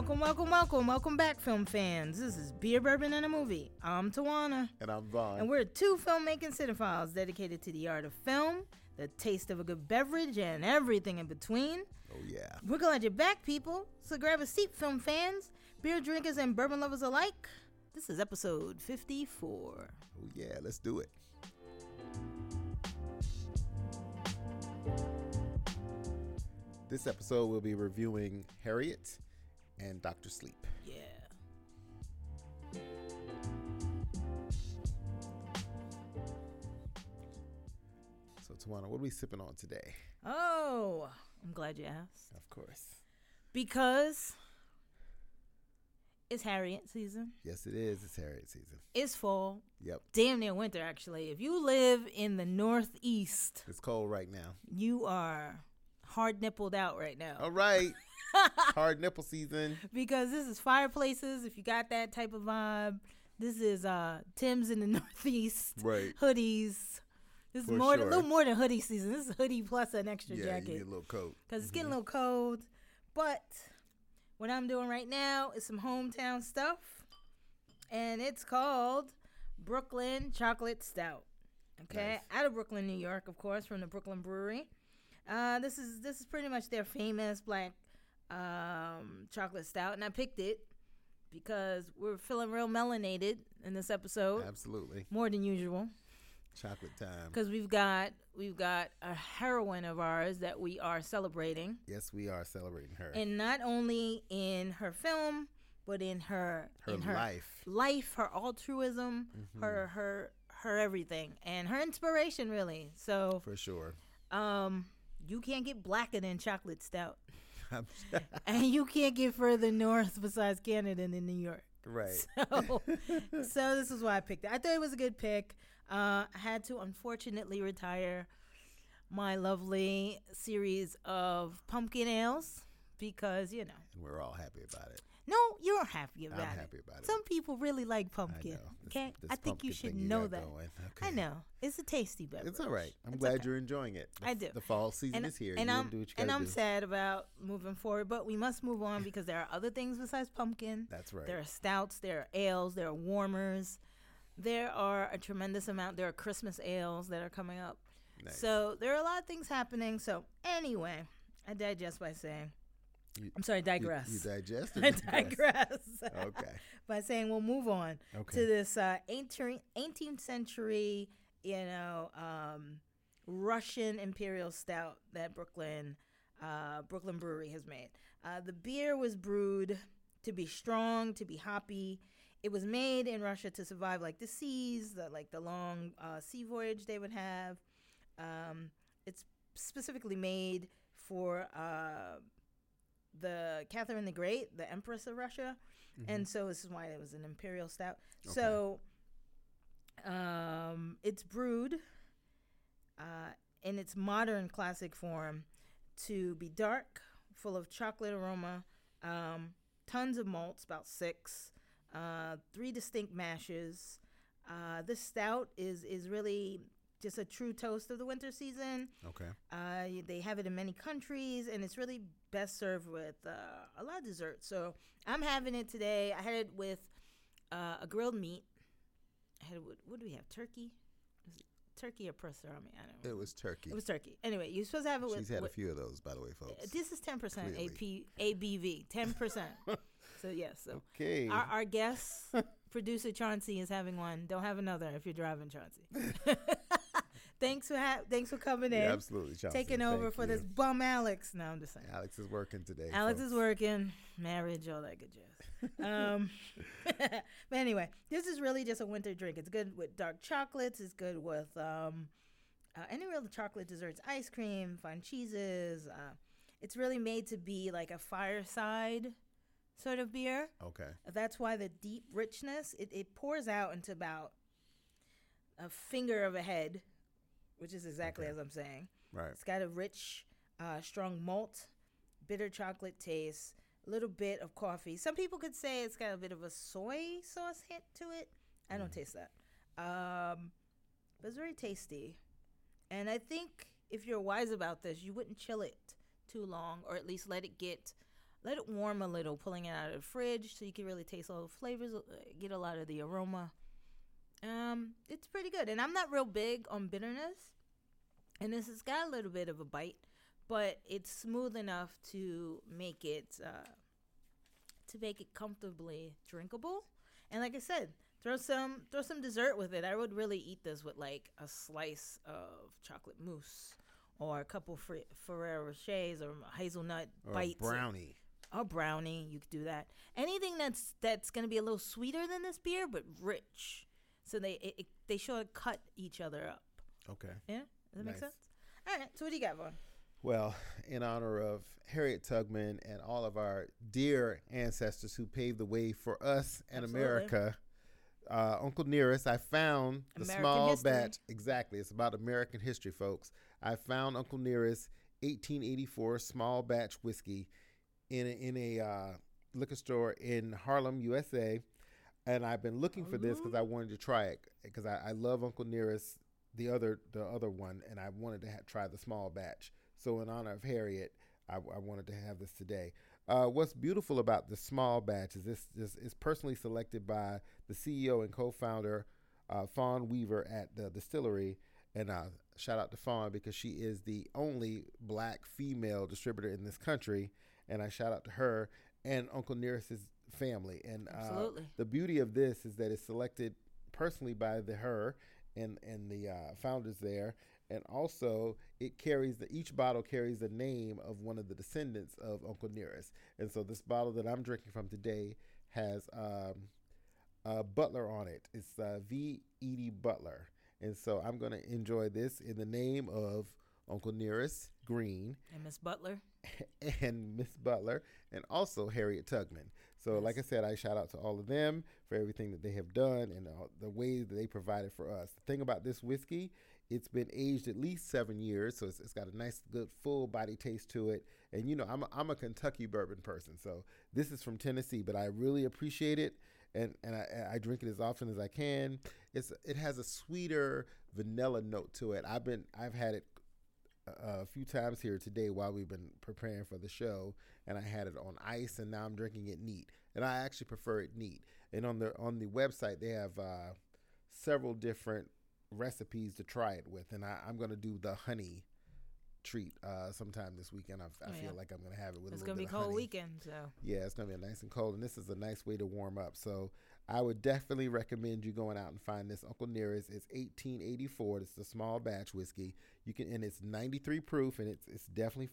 Welcome, welcome, welcome, welcome back, film fans. This is Beer, Bourbon, and a Movie. I'm Tawana. And I'm Vaughn. And we're two filmmaking cinephiles dedicated to the art of film, the taste of a good beverage, and everything in between. oh, yeah. We're glad you're back, people. So grab a seat, film fans, beer drinkers, and bourbon lovers alike. This is episode 54. Oh, yeah. Let's do it. This episode, we'll be reviewing Harriet and Dr. Sleep. Yeah. So, Tawana, what are we sipping on today? Oh, I'm glad you asked. Of course. Because it's Harriet season, Yes, it is. It's Harriet season. it's fall, Yep. damn near winter, actually. If you live in the Northeast, It's cold right now. you are hard nippled out right now. All right. Hard nipple season. because this is fireplaces. If you got that type of vibe, this is uh Tim's in the Northeast. Right. Hoodies. This For is more, a little more than hoodie season. This is hoodie plus an extra jacket. Yeah, you need a little coat. because it's getting a little cold. But what I'm doing right now is some hometown stuff, and it's called Brooklyn Chocolate Stout. Okay, Nice. out of Brooklyn, New York, of course, from the Brooklyn Brewery. Uh, this is this is pretty much their famous black um, chocolate stout, and I picked it because we're feeling real melanated in this episode, Absolutely. more than usual Chocolate time. because we've got we've got a heroine of ours that we are celebrating, Yes, we are celebrating her. and not only in her film, but in her her in her life. life, her altruism, Mhm. her her her everything, and her inspiration really. So, For sure. um, you can't get blacker than chocolate stout, and you can't get further north besides Canada than New York. right. So, so this is why I picked it. I thought it was a good pick. Uh, I had to unfortunately retire my lovely series of pumpkin ales because you know. We're all happy about it. No, you're happy about it. I'm it. happy about it. Some people really like I pumpkin. know. This- Okay, this I think you pumpkin should thing know got that. going. I know it's a tasty beverage. It's all right. I'm It's glad okay. you're enjoying it. The I do. The fall season is here. and you I'm do what you and I'm do. sad about moving forward, but we must move on because there are other things besides pumpkin. That's right. There are stouts, there are ales, there are warmers. There are a tremendous amount. There are Christmas ales that are coming up. Nice. So there are a lot of things happening. So anyway, I digest by saying, You- I'm sorry, digress. You, digest. or I digress? digress. Okay. by saying we'll move on Okay. to this uh, 18th, 18th century, you know, um, Russian imperial stout that Brooklyn uh, Brooklyn Brewery has made. Uh, the beer was brewed to be strong, to be hoppy. It was made in Russia to survive like the seas, the, like the long uh, sea voyage they would have. Um, it's specifically made for uh, the Catherine the Great, the Empress of Russia, and so this is why it was an imperial stout. Okay. So, um, it's brewed uh, in its modern classic form to be dark, full of chocolate aroma, um, tons of malts, about six, uh, three distinct mashes. Uh, this stout is is really just a true toast of the winter season. Okay. Uh, they have it in many countries, and it's really best served with uh, a lot of desserts. So I'm having it today. I had it with uh, a grilled meat. I had it with, what do we have? Turkey? Turkey or pastrami? I don't know. It was turkey. It was turkey. Anyway, you're supposed to have it with. She's had with- a few of those, by the way, folks. This is 10% Clearly. AP, ABV. 10%. so, yes. so okay. our, our guest, producer Chauncey, is having one. Don't have another if you're driving, Chauncey. thanks for ha- thanks for coming in. Yeah, absolutely. Chauncey. taking over Thank for you. this bum Alex. No, I'm just saying. Alex is working today. Alex folks. is working, marriage, all that good jazz. um, but anyway, this is really just a winter drink. It's good with dark chocolates. It's good with um, uh, any real chocolate desserts, ice cream, fine cheeses. Uh, it's really made to be like a fireside sort of beer. Okay. That's why the deep richness it, it pours out into about a finger of a head, which is exactly Okay. as I'm saying. Right. It's got a rich, uh, strong malt, bitter chocolate taste, a little bit of coffee. Some people could say it's got a bit of a soy sauce hint to it. I don't Mm. taste that. Um, but it's very tasty. And I think if you're wise about this, you wouldn't chill it too long, or at least let it get let it warm a little, pulling it out of the fridge so you can really taste all the flavors, uh, get a lot of the aroma. Um, it's pretty good, and I'm not real big on bitterness, and this has got a little bit of a bite, but it's smooth enough to make it uh, to make it comfortably drinkable. And like I said, throw some throw some dessert with it. I would really eat this with like a slice of chocolate mousse or a couple Fre- Ferrero Rochers or hazelnut Or a bites. brownie. a brownie. You could do that. Anything that's that's gonna be a little sweeter than this beer, but rich. So they it, it, they sort of cut each other up. Okay. Yeah, does that make sense? All right. So what do you got, Vaughn? Well, in honor of Harriet Tubman and all of our dear ancestors who paved the way for us and Absolutely. America, uh, Uncle Nearest, I found the American small history. batch. Exactly. It's about American history, folks. I found Uncle Nearest 1884 small batch whiskey in a, in a uh, liquor store in Harlem, USA. And I've been looking for this because I wanted to try it because I, I love Uncle Nearest, the other the other one, and I wanted to ha- try the small batch. So in honor of Harriet, I, I wanted to have this today. Uh, what's beautiful about the small batch is this, this is personally selected by the CEO and co-founder uh, Fawn Weaver at the distillery, and uh, shout out to Fawn because she is the only black female distributor in this country, and I shout out to her and Uncle Nearest's family. And uh, the beauty of this is that it's selected personally by the her and and the uh, founders there, and also it carries the each bottle carries the name of one of the descendants of Uncle Nearest. And so this bottle that I'm drinking from today has um, uh, Butler on it. It's uh, V. Edie Butler. And so I'm going to enjoy this in the name of Uncle Nearest Green And Miss Butler. and Miss Butler and also Harriet Tubman. So, like I said, I shout out to all of them for everything that they have done and uh, the way that they provided for us. The thing about this whiskey, it's been aged at least seven years, so it's, it's got a nice, good, full body taste to it. And you know, I'm a, I'm a Kentucky bourbon person, so this is from Tennessee, but I really appreciate it, and and I, I drink it as often as I can. It's it has a sweeter vanilla note to it. I've been I've had it a, few times here today while we've been preparing for the show, and I had it on ice, and now I'm drinking it neat, and I actually prefer it neat. And on the on the website, they have uh, several different recipes to try it with, and I, I'm going to do the honey treat uh, sometime this weekend. I, I Oh, feel like I'm going to have it with a little bit of honey. It's gonna be cold honey. weekend, so Yeah, it's gonna be nice and cold, and this is a nice way to warm up. So I would definitely recommend you going out and find this Uncle Nearest. It's 1884. It's a small batch whiskey. You can, and it's 93 proof, and it's it's definitely,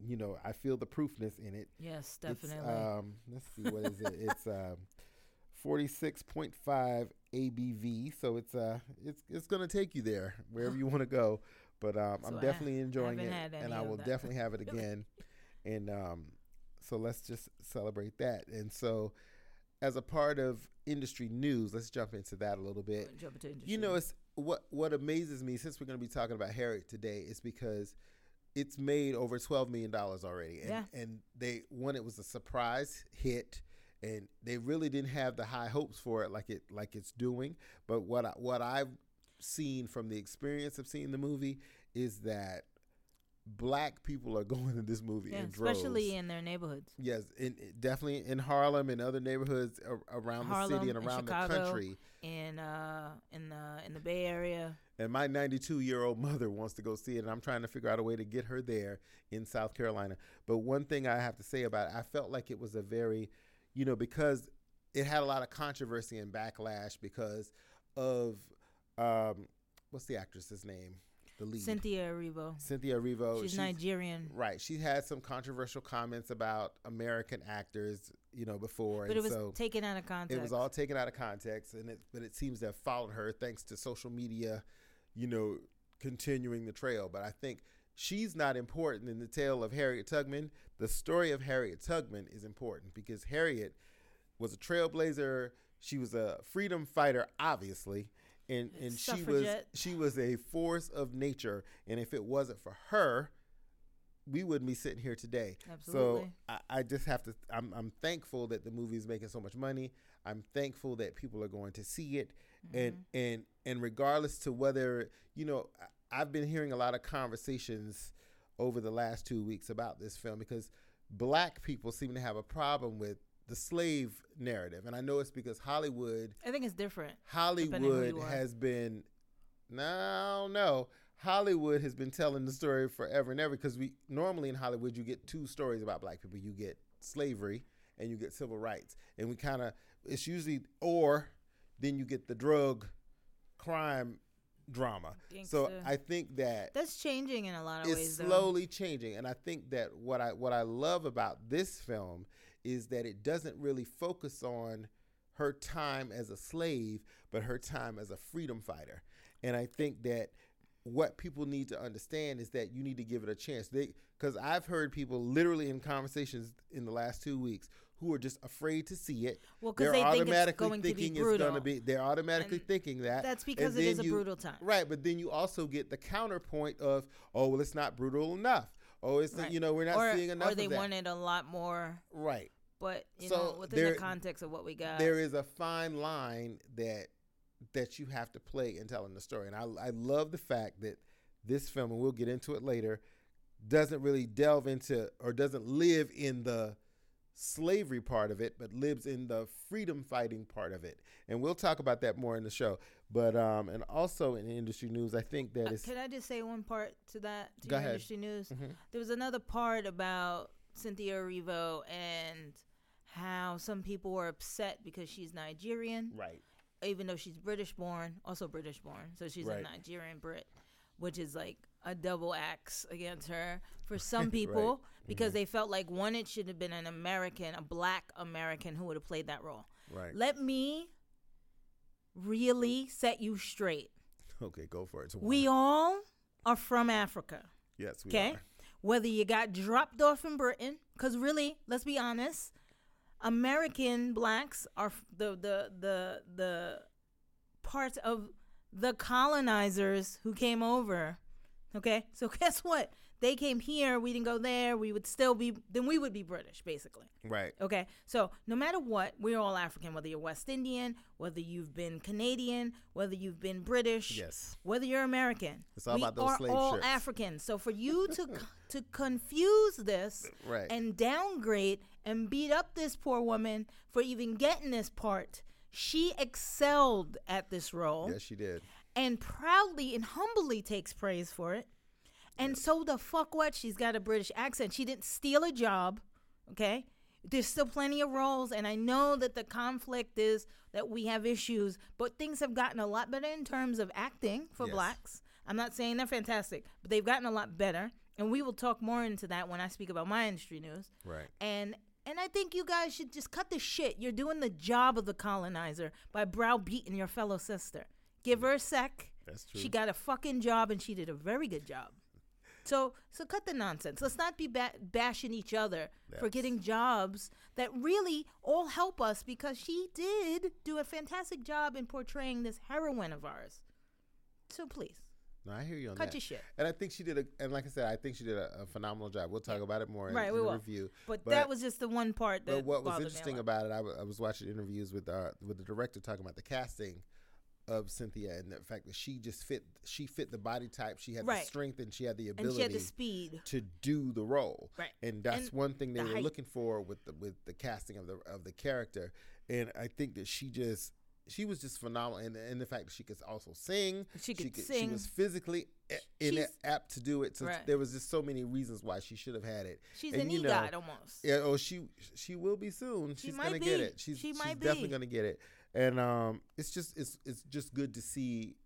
you know, I feel the proofness in it. yes, definitely. um, let's see, what is it? It's um, 46.5 ABV. So it's uh, it's it's gonna take you there wherever you want to go. But um, So I'm definitely enjoying it, and I will that. definitely have it again. and um, so let's just celebrate that. And so, as a part of industry news, let's jump into that a little bit. Jump into You know, it's what what amazes me since we're going to be talking about Harriet today is because it's made over twelve million dollars already, and Yeah. and they when it was a surprise hit, and they really didn't have the high hopes for it like it like it's doing. But what I, what I've seen from the experience of seeing the movie is that black people are going to this movie yeah, in droves. especially in their neighborhoods. Yes, in, definitely in Harlem and other neighborhoods around the city and around the country. in uh in the in the Bay Area. And my 92 year old mother wants to go see it, and I'm trying to figure out a way to get her there in South Carolina. But one thing I have to say about it, I felt like it was a very, you know, because it had a lot of controversy and backlash because of um, what's the actress's name? The lead, Cynthia Erivo. Cynthia Erivo. She's, Nigerian, Right. She had some controversial comments about American actors, you know, before. but and it was so taken out of context. it was all taken out of context, and it but it seems to have followed her thanks to social media, you know, continuing the trail. But I think she's not important in the tale of Harriet Tubman. The story of Harriet Tubman is important because Harriet was a trailblazer. She was a freedom fighter, obviously, and and she was she was a force of nature. And if it wasn't for her, we wouldn't be sitting here today. Absolutely. So I, I just have to. I'm, I'm thankful that the movie is making so much money. I'm thankful that people are going to see it, and Mm-hmm. and and regardless to whether you know, I've been hearing a lot of conversations over the last two weeks about this film because black people seem to have a problem with the slave narrative, and I know it's because Hollywood. I think it's different. Hollywood has been. No, no. Hollywood has been telling the story forever and ever because we normally in Hollywood you get two stories about black people. You get slavery and you get civil rights, and we kind of it's usually or then you get the drug crime drama. So I think that that's changing in a lot of it's ways. It's slowly changing, and I think that what I what I love about this film is that it doesn't really focus on her time as a slave, but her time as a freedom fighter. And I think that what people need to understand is that you need to give it a chance. They because I've heard people literally in conversations in the last two weeks who are just afraid to see it. Well, because they think it's going to. It's going to be. They're automatically and thinking that. That's because it is a you, brutal time, right? But then you also get the counterpoint of, oh, well, it's not brutal enough. Oh, it's right. you know we're not or, seeing enough. Or they wanted a lot more. Right. But you so know, within there, the context of what we got, there is a fine line that that you have to play in telling the story. And I, I love the fact that this film, and we'll get into it later, doesn't really delve into or doesn't live in the slavery part of it, but lives in the freedom fighting part of it. And we'll talk about that more in the show. But um, and also in industry news, I think that uh, is. Can I just say one part to that? To go ahead. Industry news. Mm-hmm. There was another part about Cynthia Erivo and how some people were upset because she's Nigerian. Right even though she's British born, also British born, so she's right. a Nigerian Brit, which is like a double axe against her for some people right. because mm-hmm. they felt like one, it should have been an American, a black American who would have played that role. Right. Let me really set you straight. Okay, go for it. We all are from Africa. Yes, we okay? are. Whether you got dropped off in Britain, because really, let's be honest, American blacks are the the the the part of the colonizers who came over. Okay, so guess what? They came here. We didn't go there. We would still be. Then we would be British, basically. Right. Okay. So no matter what, we're all African. Whether you're West Indian, whether you've been Canadian, whether you've been British, yes, whether you're American, it's all we about those are slave all ships. African. So for you to to confuse this right. and downgrade and beat up this poor woman for even getting this part. She excelled at this role. Yes, she did. And proudly and humbly takes praise for it. And yes. so the fuck what? She's got a British accent. She didn't steal a job. Okay? There's still plenty of roles, and I know that the conflict is that we have issues, but things have gotten a lot better in terms of acting for yes. blacks. I'm not saying they're fantastic, but they've gotten a lot better, and we will talk more into that when I speak about my industry news. Right. And and I think you guys should just cut the shit. You're doing the job of the colonizer by browbeating your fellow sister. Give her a sec. That's true. She got a fucking job and she did a very good job. So so cut the nonsense. Let's not be ba- bashing each other That's for getting jobs that really all help us because she did do a fantastic job in portraying this heroine of ours. So please. No, I hear you on Cut that. your shit. And I think she did a, and like I said, I think she did a, a phenomenal job. We'll talk about it more right, in, we in will. the review. But, but, that was just the one part that. But what was interesting about it, I, w- I was watching interviews with uh, with the director talking about the casting of Cynthia and the fact that she just fit she fit the body type. She had right. the strength and she had the ability and she had the speed to do the role. Right. And that's and one thing they the were height. looking for with the with the casting of the of the character. And I think that she just she was just phenomenal, and, and the fact that she could also sing, she could, she, could, sing. she was physically in apt to do it. So right. there was just so many reasons why she should have had it. She's and, an you know, EGOT almost. Yeah, oh, she she will be soon. She she's might gonna be. get it. She's She she's definitely be. gonna get it. And um, it's just it's it's just good to see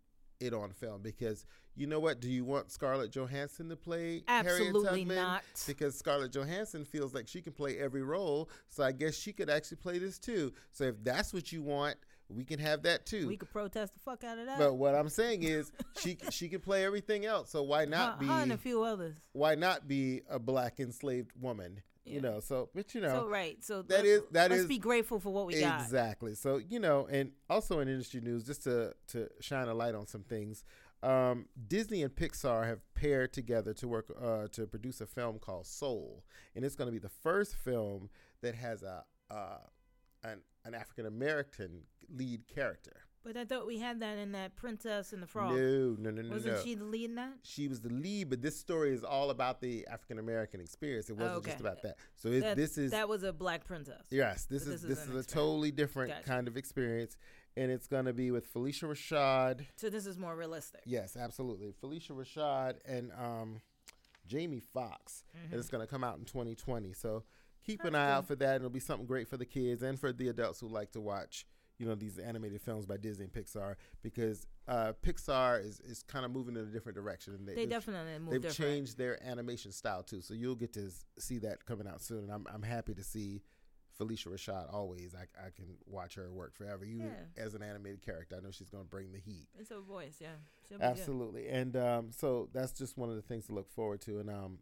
it on film because you know what? Do you want Scarlett Johansson to play Harriet Absolutely Tubman? not. Because Scarlett Johansson feels like she can play every role, so I guess she could actually play this too. So if that's what you want, we can have that too. We could protest the fuck out of that. But what I'm saying is, she she can play everything else. So why not her, be? her and a few others. Why not be a black enslaved woman? You know. So, but you know, So right. So that is- that let's is- be grateful for what we got. exactly. So you know, and also in industry news, just to to shine a light on some things. Um, Disney and Pixar have paired together to work uh, to produce a film called Soul, and it's going to be the first film that has a uh, an an African American lead character. But I thought we had that in that Princess and the Frog. No, no, no, no, Wasn't no. she the lead in that? she was the lead, but this story is all about the African American experience. It wasn't just Okay. about that. So it, That- this is that was a black princess. yes, this But is this this is is a totally different Gotcha. kind of experience, and it's gonna be with Phylicia Rashad. So this is more realistic. Yes, absolutely, Phylicia Rashad and um, Jamie Foxx, and it's gonna come out in 2020. So keep an Mm-hmm. Eye out for that. It'll be something great for the kids and for the adults who like to watch. You know these animated films by Disney and Pixar because uh, Pixar is, is kind of moving in a different direction. And They they've- definitely moved they've different. changed their animation style too, so you'll get to see that coming out soon. And I'm I'm happy to see Phylicia Rashad always. I I can watch her work forever, even Yeah. as an animated character. I know she's going to bring the heat. It's her voice, yeah. Be good. Absolutely, and um, so that's just one of the things to look forward to. And um,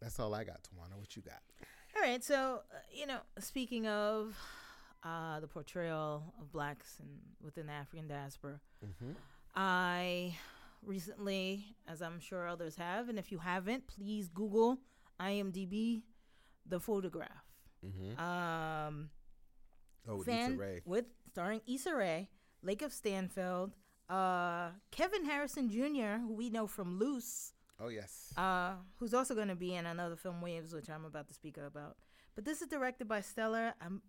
that's all I got, Tawana. What you got? All right, so uh, you know, speaking of uh, the portrayal of blacks in, within the African diaspora, Mm-hmm. I recently, as I'm sure others have, and if you haven't, please Google IMDb the photograph. Mm-hmm. Um, Oh, with fan Issa Rae. with starring Issa Rae, Lakeith Stanfield, uh, Kelvin Harrison Jr., who we know from Luce, Oh yes. uh, who's also going to be in another film, Waves, which I'm about to speak about. But this is directed by Stella. I'm,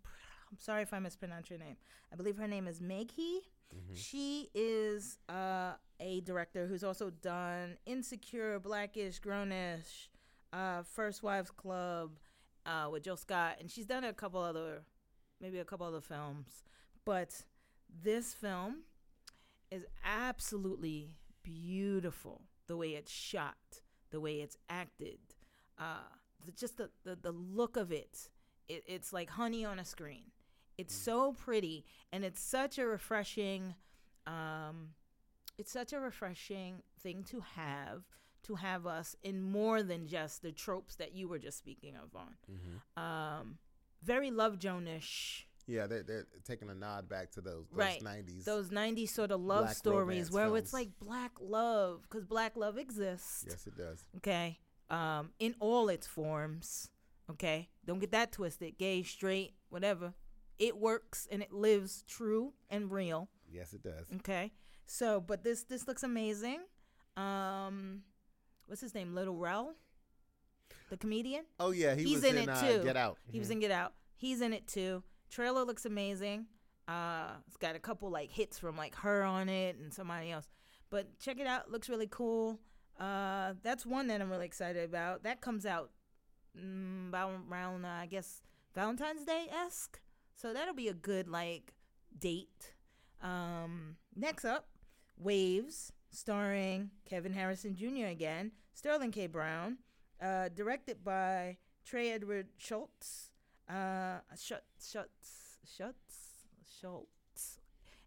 I'm sorry if I mispronounce your name. I believe her name is Meghie. Mm-hmm. She is uh, a director who's also done Insecure, Blackish, Grownish, uh, First Wives Club uh, with Jill Scott, and she's done a couple other, maybe a couple other films. But this film is absolutely beautiful. The way it's shot, the way it's acted, uh, the, just the, the the look of it. it. It's like honey on a screen. It's so pretty, and it's such a refreshing. Um, it's such a refreshing thing to have to have us in more than just the tropes that you were just speaking of on. Mm-hmm. Um, very Love Jones-ish. Yeah, they're, they're taking a nod back to those, those Right. 90s. Those 90s sort of love Black stories romance where it's like black love, because black love exists. yes, it does. Okay. Um, in all its forms. Okay. Don't get that twisted. Gay, straight, whatever. It works and it lives true and real. Yes, it does. Okay. So, but this this looks amazing. Um, what's his name? Little Rel, the comedian. Oh yeah, he He's was in in, it, uh, too. Get Out. He was Mhm. in Get Out. He's in it too. Trailer looks amazing. Uh, it's got a couple like hits from like her on it and somebody else. But check it out. Looks really cool. Uh, that's one that I'm really excited about. That comes out mm, about around uh, I guess Valentine's Day esque. So that'll be a good like date. Um, next up, Waves, starring Kelvin Harrison Jr. again, Sterling K. Brown, uh, directed by Trey Edward Shults. Uh, Schultz, Schultz, Schultz, Schultz.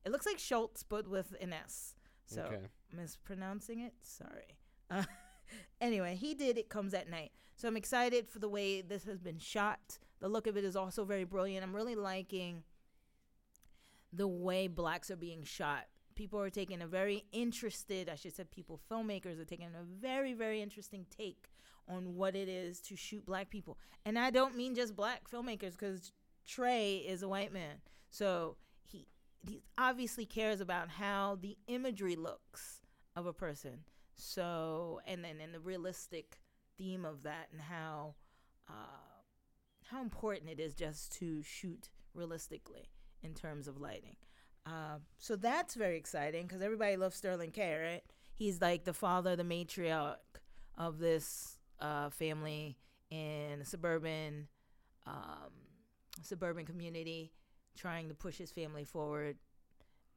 It looks like Schultz, but with an S. So Okay. mispronouncing it. Sorry. Uh, anyway, he did It Comes at Night. So I'm excited for the way this has been shot. The look of it is also very brilliant. I'm really liking the way blacks are being shot. People are taking a very interested, I should say, people, filmmakers are taking a very, very interesting take on what it is to shoot black people. And I don't mean just black filmmakers because Trey is a white man. So he, he obviously cares about how the imagery looks of a person. So, and then and the realistic theme of that and how uh, how important it is just to shoot realistically in terms of lighting. Uh, so that's very exciting because everybody loves Sterling K, right? He's like the father, the matriarch of this uh, family in a suburban um, suburban community, trying to push his family forward.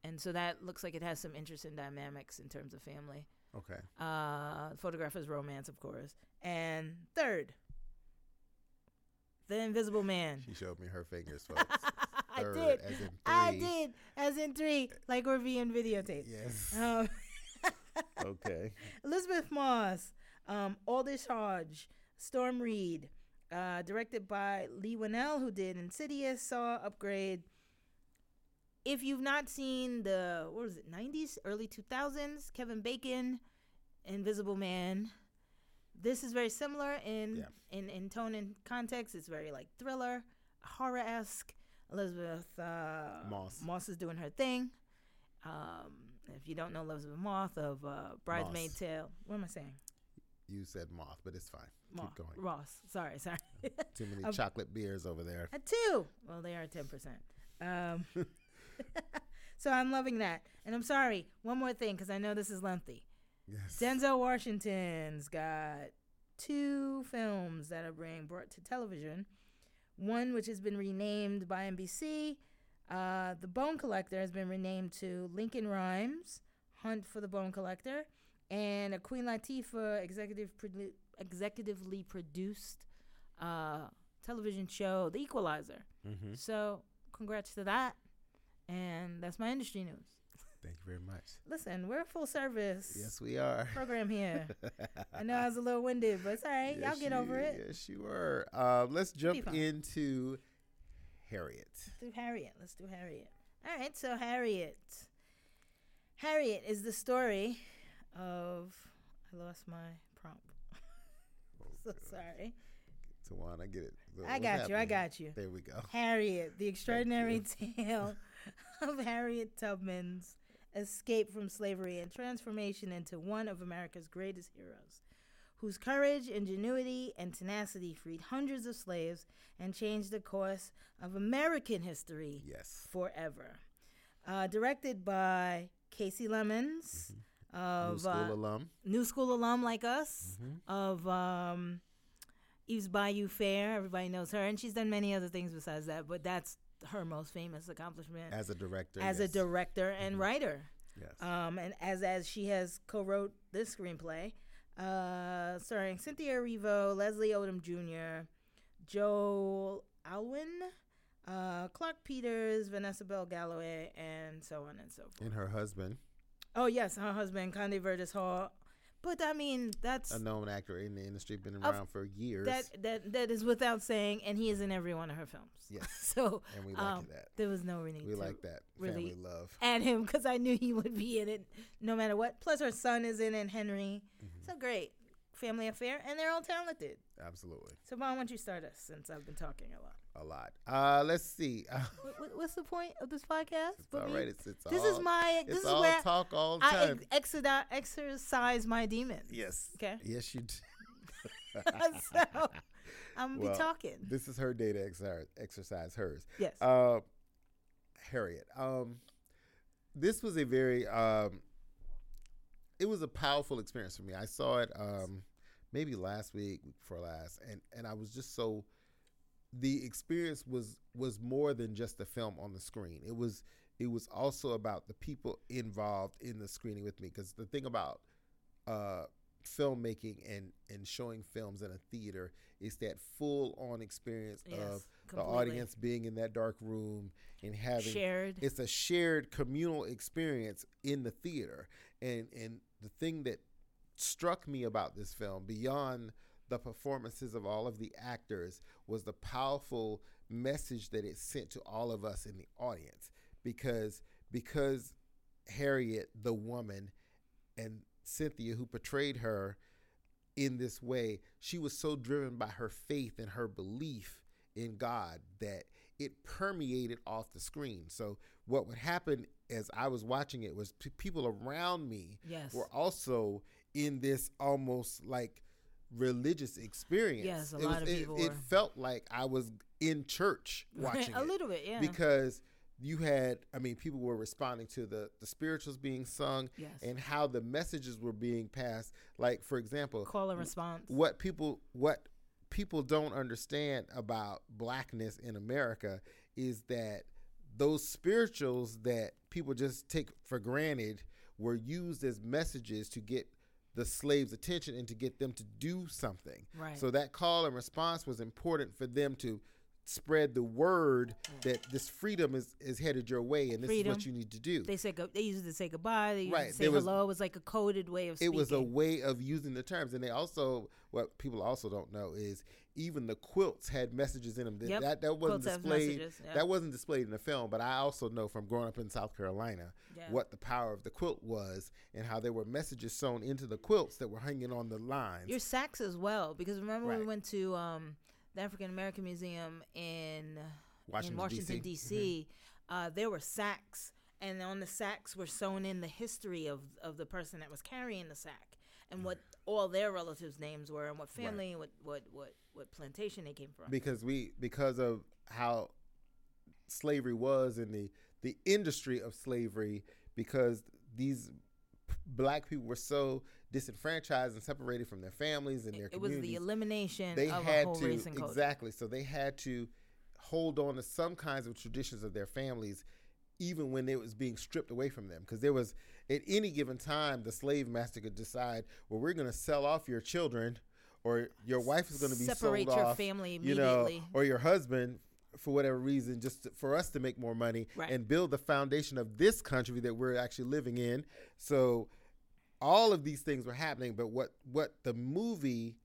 And so that looks like it has some interesting dynamics in terms of family. Okay. Uh, photographer's romance, of course. And third, The Invisible Man. She showed me her fingers, folks. I Third, did. As in I three. did. As in three, like we're being videotaped. Yes. Um, okay. Elizabeth Moss, um, Aldis Hodge, Storm Reid, uh, directed by Leigh Whannell, who did Insidious, Saw, Upgrade. If you've not seen the what was it, '90s, early 2000s, Kevin Bacon, Invisible Man, this is very similar in Yeah. in in tone and context. It's very like thriller, horror esque. Elizabeth uh, Moss. Moss is doing her thing, Um, if you don't know Elizabeth Moth of uh, Bridesmaid Moss. Tale, what am I saying? You said moth, but it's fine. Moth. Keep going. Ross. Sorry, sorry. Too many Of- chocolate beers over there. At two. Well, they are ten percent. Um, so I'm loving that, and I'm sorry. One more thing, because I know this is lengthy. Yes. Denzel Washington's got two films that are being brought to television. One which has been renamed by NBC. Uh, the Bone Collector has been renamed to Lincoln Rhymes, Hunt for the Bone Collector, and a Queen Latifah executive produ- executively produced uh, television show, The Equalizer. hmm So, congrats to that. And that's my industry news. Thank you very much. Listen, we're a full service Yes, we are. program here. I know I was a little winded, but it's all right. Yes, Y'all get you- over it. Yes, you were. Um, let's jump into Harriet. Let's do Harriet. Let's do Harriet. All right, so Harriet. Harriet is the story of. I lost my prompt. so sorry. Tawana, get it. What- I got you. I got you. There we go. Harriet, the extraordinary tale of Harriet Tubman's escape from slavery and transformation into one of America's greatest heroes, whose courage, ingenuity, and tenacity freed hundreds of slaves and changed the course of American history Yes. forever. Uh, directed by Kasi Lemmons New of school uh, alum. New School alum like us Mhm. of um, Eve's Bayou Fair. Everybody knows her, and she's done many other things besides that. But that's her most famous accomplishment As a director. as yes. a director and Mhm. writer. Yes. Um, and as as she has co-wrote this screenplay, uh, starring Cynthia Erivo, Leslie Odom Jr., Joel Alwyn, uh, Clarke Peters, Vanessa Bell Galloway, and so on and so forth. and her husband, Oh yes, her husband, Vondie Curtis Hall. But I mean, that's a known actor in the industry, been Of- around for years. that that that is without saying, and he is in every one of her films. Yes. so and we like um, that. there was no need We like that. really Family love. add him because I knew he would be in it no matter what. Plus, her son is in it, Henry. Mhm. So great family affair, and they're all talented. Absolutely. So, Vaughn, why don't you start us since I've been talking a lot? A lot. Uh, let's see. What, what, what's the point of this podcast? it's all. It's, it's this all, is my. This is all where talk all the I time. ex- exercise, my demons. yes. Okay. Yes, you do. so I'm gonna Well, be talking. This is her day to exercise, exercise hers. Yes. Uh, Harriet. Um, this was a very um, it was a powerful experience for me. I saw it um, maybe last week, week before last, and and I was just so the experience was was more than just the film on the screen. It was it was also about the people involved in the screening with me. Because the thing about uh, filmmaking and and showing films in a theater is that full on experience yes. of the audience being in that dark room and having shared. it's a shared communal experience in the theater and and the thing that struck me about this film beyond the performances of all of the actors was the powerful message that it sent to all of us in the audience because because Harriet the woman and Cynthia who portrayed her in this way she was so driven by her faith and her belief in God that it permeated off the screen. So what would happen as I was watching it was p- people around me yes. were also in this almost like religious experience. Yes, a it lot was, of it- people It, felt like I was in church watching a it little bit, yeah. because you had, I mean, people were responding to the the spirituals being sung yes. and how the messages were being passed. Like for example, Call and response. what people what people don't understand about blackness in America is that those spirituals that people just take for granted were used as messages to get the slaves' attention and to get them to do something. Right. So that call and response was important for them to spread the word that this freedom is, is headed your way and this is what you need to do. they say go, they used to say goodbye. They used Right, to say was- hello. It was like a coded way of Speaking. it was a way of using the terms and they also what people also don't know is even the quilts had messages in them that Yep, that, that wasn't Quilts displayed yeah. that wasn't displayed in the film but i also know from growing up in south carolina Yeah. what the power of the quilt was and how there were messages sewn into the quilts that were hanging on the lines Your sacks as well, because remember when we went to um, the African American Museum in Washington, in Washington D.C. D.C. Uh, there were sacks and on the sacks were sewn in the history of of the person that was carrying the sack and what all their relatives' names were and what family, what what what what plantation they came from. because we because of how slavery was and the the industry of slavery because these black people were so disenfranchised and separated from their families and their it was communities the elimination they of a had to exactly so they had to hold on to some kinds of traditions of their families even when it was being stripped away from them because there was at any given time the slave master could decide well we're going to sell off your children or your wife is going to be Separate sold your off, family you know or your husband for whatever reason just to- for us to make more money Right. and build the foundation of this country that we're actually living in so all of these things were happening but what what the movie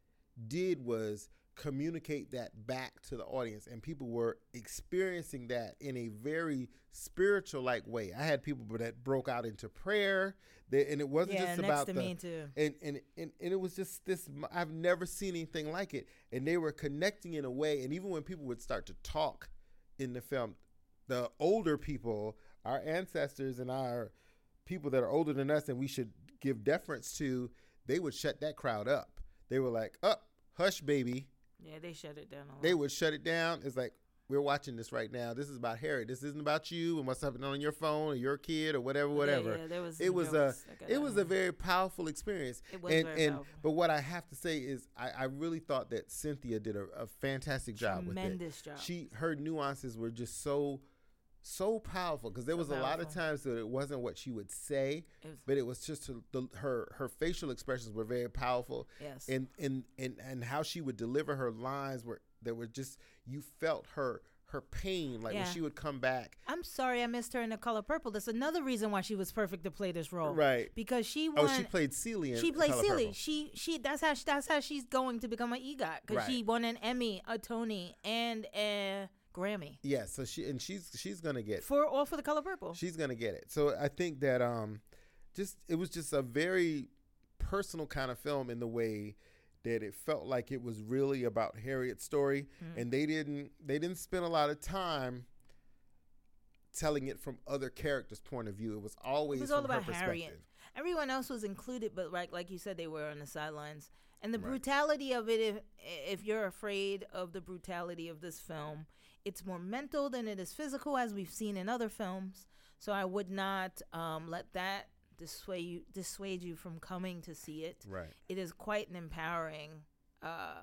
did was communicate that back to the audience. And people were experiencing that in a very spiritual like way. I had people that broke out into prayer. They, and it wasn't yeah, just about to the me too. and, and and and it was just this i've never seen anything like it. And they were connecting in a way. And even when people would start to talk in the film the older people our ancestors and our people that are older than us and we should give deference to they would shut that crowd up. They were like up hush baby Yeah, they shut it down they would shut it down. It's like we're watching this right now. This is about harry. This isn't about you and what's happening on your phone or your kid or whatever whatever. yeah, there was it some was a it was a very powerful experience. It was and very and powerful. but what i have to say is i, I really thought that cynthia did a, a fantastic job with it. Tremendous job. she her nuances were just so so powerful because there So was a lot of times that it wasn't what she would say It was- but it was just her, the, her her facial expressions were very powerful yes. and and and and how she would deliver her lines were that were just you felt her her pain like when she would come back I'm sorry I missed her in the color purple. That's another reason why she was perfect to play this role. right Because she oh she played Celie in she played. Purple. She she that's how she, that's how she's going to become an EGOT because she won an Emmy, a Tony, and a Grammy yeah so she and she's she's gonna get for all for the color purple. she's gonna get it. So I think that um, just it was just a very personal kind of film in the way that it felt like it was really about Harriet's story, Mm. and they didn't they didn't spend a lot of time telling it from other characters' point of view. It was always it was all from her about Harriet. perspective. Everyone else was included, but like like you said, they were on the sidelines. And the Right. brutality of it, if if you're afraid of the brutality of this film, it's more mental than it is physical, as we've seen in other films. So I would not um, let that dissuade you dissuade you from coming to see it. Right. It is quite an empowering uh,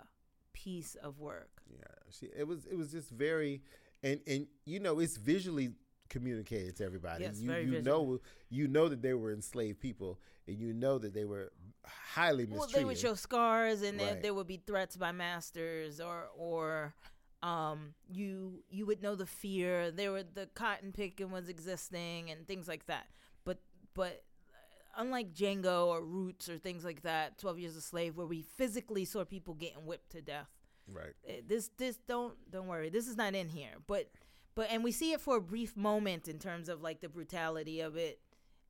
piece of work. Yeah. She, it was it was just very, and and you know it's visually communicated to everybody. Yes, you very you visual. know you know that they were enslaved people, and you know that they were highly mistreated. Well, they would show scars, and there, Right. there would be threats by masters, or or um, you you would know the fear. There were the cotton picking was existing, and things like that. But but uh, unlike Django or Roots or things like that, Twelve Years a Slave, where we physically saw people getting whipped to death. right. eh, This this don't don't worry. This is not in here, but but and we see it for a brief moment in terms of like the brutality of it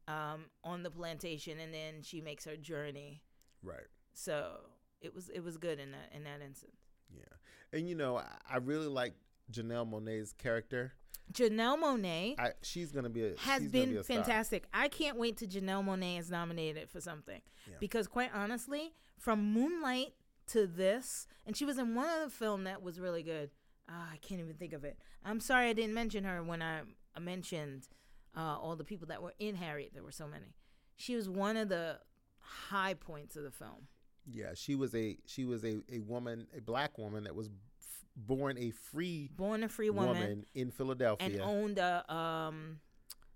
um, on the plantation, and then she makes her journey. Right. So it was it was good in that in that instance. Yeah. And you know, I, really like Janelle Monáe's character. Janelle Monáe she's gonna be a has been be a fantastic. I can't wait to Janelle Monáe is nominated for something Yeah. because quite honestly, from Moonlight to this, and she was in one other film that was really good. Ah, I can't even think of it. I'm sorry I didn't mention her when I, I mentioned uh, all the people that were in Harriet. There were so many. She was one of the high points of the film. Yeah, she was a she was a, a woman, a black woman that was f- born a free Born a free woman, in Philadelphia. and owned a um,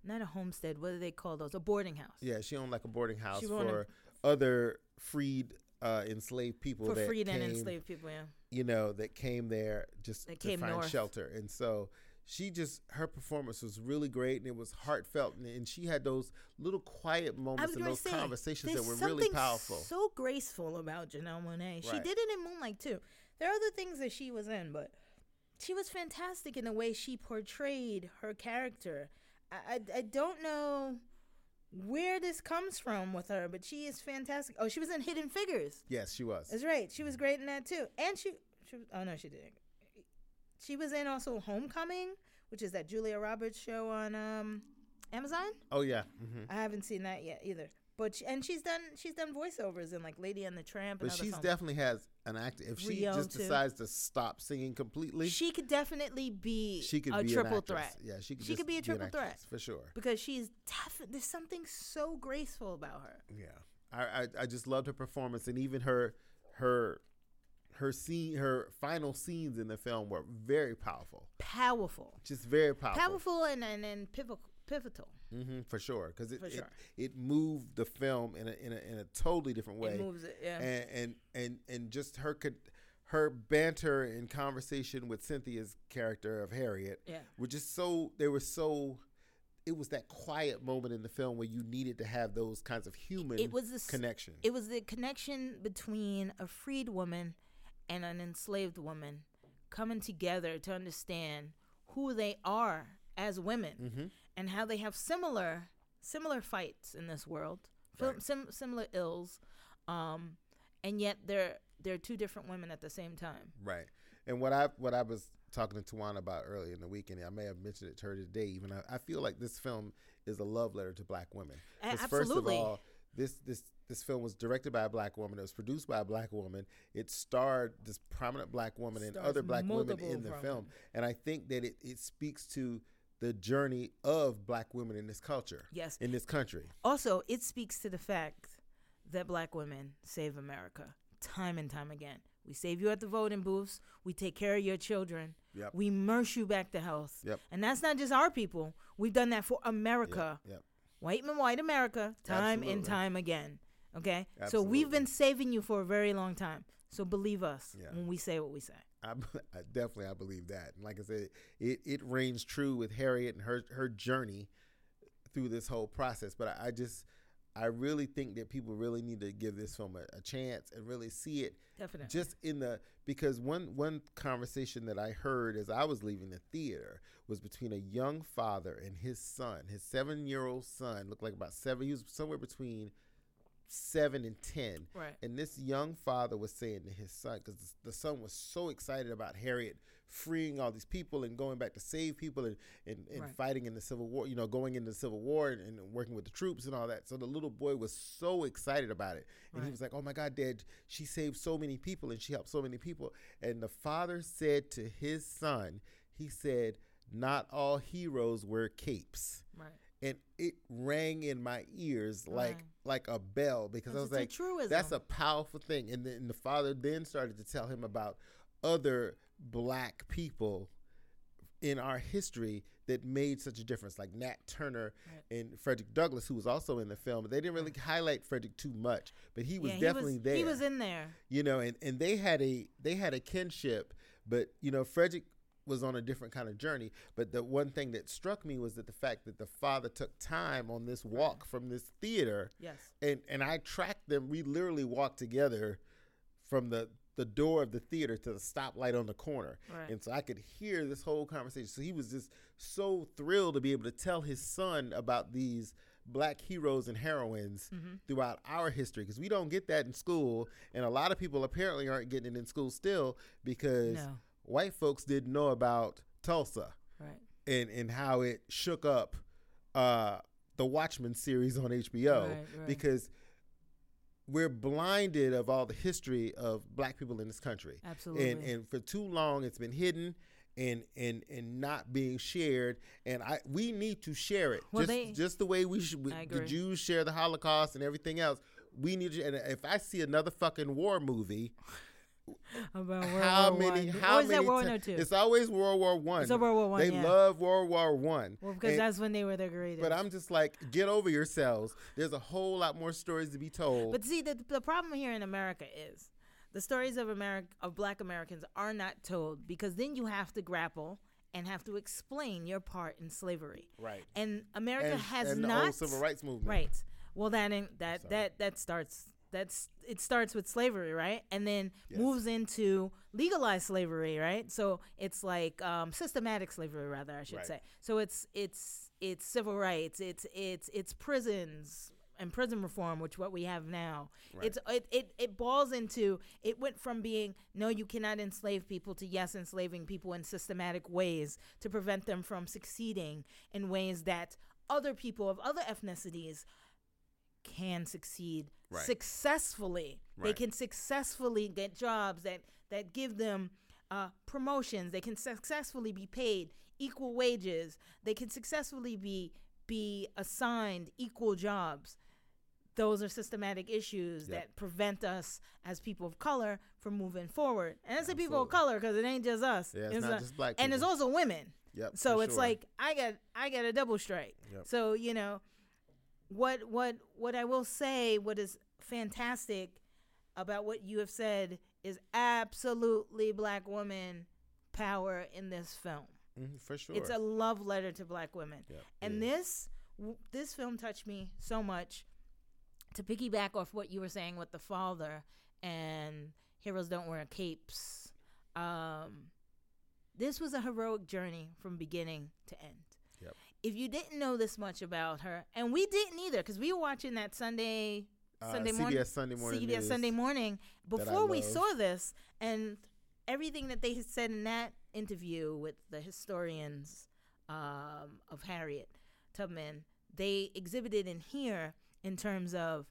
not a homestead. What do they call those? A boarding house. yeah, she owned like a boarding house owned a- for other freed uh, enslaved people for that freed came, and enslaved people. Yeah. you know, that came there just That to came find north. shelter. And so she just her performance was really great and it was heartfelt and, and she had those little quiet moments and those say, conversations that were really powerful. So graceful about Janelle Monáe. She did it in Moonlight too. There are other things that she was in, but she was fantastic in the way she portrayed her character. I, I, I don't know where this comes from with her, but she is fantastic. Oh, she was in Hidden Figures. yes, she was. That's right. She was great in that too. And she, she was, oh no, she didn't. She was in also Homecoming, which is that Julia Roberts show on um, Amazon. Oh yeah. hmm I haven't seen that yet either. But she, and she's done she's done voiceovers in like Lady and the Tramp. And But she's films. definitely has an act. If she Rio, just too. decides to stop singing completely, She could definitely be she could a be triple threat Yeah, she could. She could be a triple an threat. for sure. because she's definitely there's something so graceful about her. Yeah, I, I I just loved her performance, and even her her her scene, her final scenes in the film were very powerful. Powerful, Just very powerful. powerful, and and, and pivotal. Pivotal. hmm for sure, because it, For it it moved the film in a in a, in a totally different way. It moves it. Yeah. and and and and just her could her banter and conversation with Cynthia's character of Harriet yeah. were just so they were so it was that quiet moment in the film where you needed to have those kinds of human It was this. connections. It was the connection between a freed woman and an enslaved woman coming together to understand who they are as women mm-hmm. and how they have similar similar fights in this world, Right. sim- similar ills, um, and yet they're they're two different women at the same time. Right. And what I what I was talking to Tawana about earlier in the weekend, I may have mentioned it to her today. Even I, I feel like this film is a love letter to Black women. A- 'Cause First of absolutely. all, this this this film was directed by a black woman. It was produced by a black woman. It starred this prominent black woman and Stars other black women in the women. film. And I think that it, it speaks to the journey of black women in this culture, Yes. in this country. Also, it speaks to the fact that black women save America time and time again. We save you at the voting booths. We take care of your children. Yep. We nurse you back to health. Yep. And that's not just our people. We've done that for America. Yep. White men, white America, time and time again. Okay? So we've been saving you for a very long time. So believe us Yeah. when we say what we say. I, I definitely I believe that. And like I said, it, it reigns true with Harriet and her her journey through this whole process. But I, I just I really think that people really need to give this film a, a chance and really see it Definitely. just in the because one one conversation that I heard as I was leaving the theater was between a young father and his son. His seven year old son looked like about seven. He was somewhere between seven and ten. right. And this young father was saying to his son, because the son was so excited about Harriet freeing all these people and going back to save people and, and, and Right. fighting in the Civil War, you know, going into the Civil War and, and working with the troops and all that. So the little boy was so excited about it. And he was like, oh my God, Dad, she saved so many people and she helped so many people. And the father said to his son, he said, not all heroes wear capes. Right. And it rang in my ears like Right. like a bell because I was like, that's a powerful thing. And then the father then started to tell him about other black people in our history that made such a difference, like Nat Turner Right. and Frederick Douglass, who was also in the film. They didn't really highlight Frederick too much, but he was yeah, definitely he was, there. He was in there. you know, and, and they had a they had a kinship, but you know, Frederick was on a different kind of journey. But the one thing that struck me was that the fact that the father took time on this walk from this theater Yes. and and I tracked them. We literally walked together from the the door of the theater to the stoplight on the corner, Right. and so I could hear this whole conversation. So he was just so thrilled to be able to tell his son about these black heroes and heroines Mm-hmm. throughout our history because we don't get that in school, and a lot of people apparently aren't getting it in school still because No. white folks didn't know about Tulsa Right. and and how it shook up uh, the Watchmen series on HBO Right, because we're blinded of all the history of black people in this country. Absolutely. And and for too long it's been hidden and and and not being shared and I we need to share it Well, just they- just the way we should I the. Jews share the Holocaust and everything else. We need to, and if I see another fucking war movie, About World how War many? One. How or is many? that World War Two? It's always World War One. It's a World War One, They yeah. love World War One. well, because And- that's when they were the greatest. But I'm just like, get over yourselves. There's a whole lot more stories to be told. But see, the, the problem here in America is the stories of America of Black Americans are not told because then you have to grapple and have to explain your part in slavery. right. And America And, has and not the whole civil rights movement. Right. Well, that ain't, that Sorry. that that starts that's it starts with slavery, right? And then Yes. moves into legalized slavery, right? So it's like um, systematic slavery, rather, I should Right. say. So it's it's it's civil rights, it's it's it's prisons and prison reform, which what we have now. Right. It's it, it it balls into it went from being no, you cannot enslave people to yes, enslaving people in systematic ways to prevent them from succeeding in ways that other people of other ethnicities can succeed Right. successfully. They can successfully get jobs that that give them uh, promotions. They can successfully be paid equal wages. They can successfully be be assigned equal jobs. Those are systematic issues Yep. that prevent us as people of color from moving forward. And I say people of color because it ain't just us. Yeah, it's not just black People. And there's people. also women. Yep. So it's sure. like I got I got a double strike. Yep. So you know, what what what I will say, what is fantastic about what you have said is absolutely black woman power in this film. Mhm, for sure. It's a love letter to black women, Yep, and is. this w- this film touched me so much. To piggyback off what you were saying with the father and heroes don't wear capes, um, this was a heroic journey from beginning to end. Yep. If you didn't know this much about her, and we didn't either, because we were watching that Sunday Uh, Sunday CBS morning, Sunday morning. CBS. Sunday morning before we saw this, and everything that they had said in that interview with the historians um, of Harriet Tubman, they exhibited in here in terms of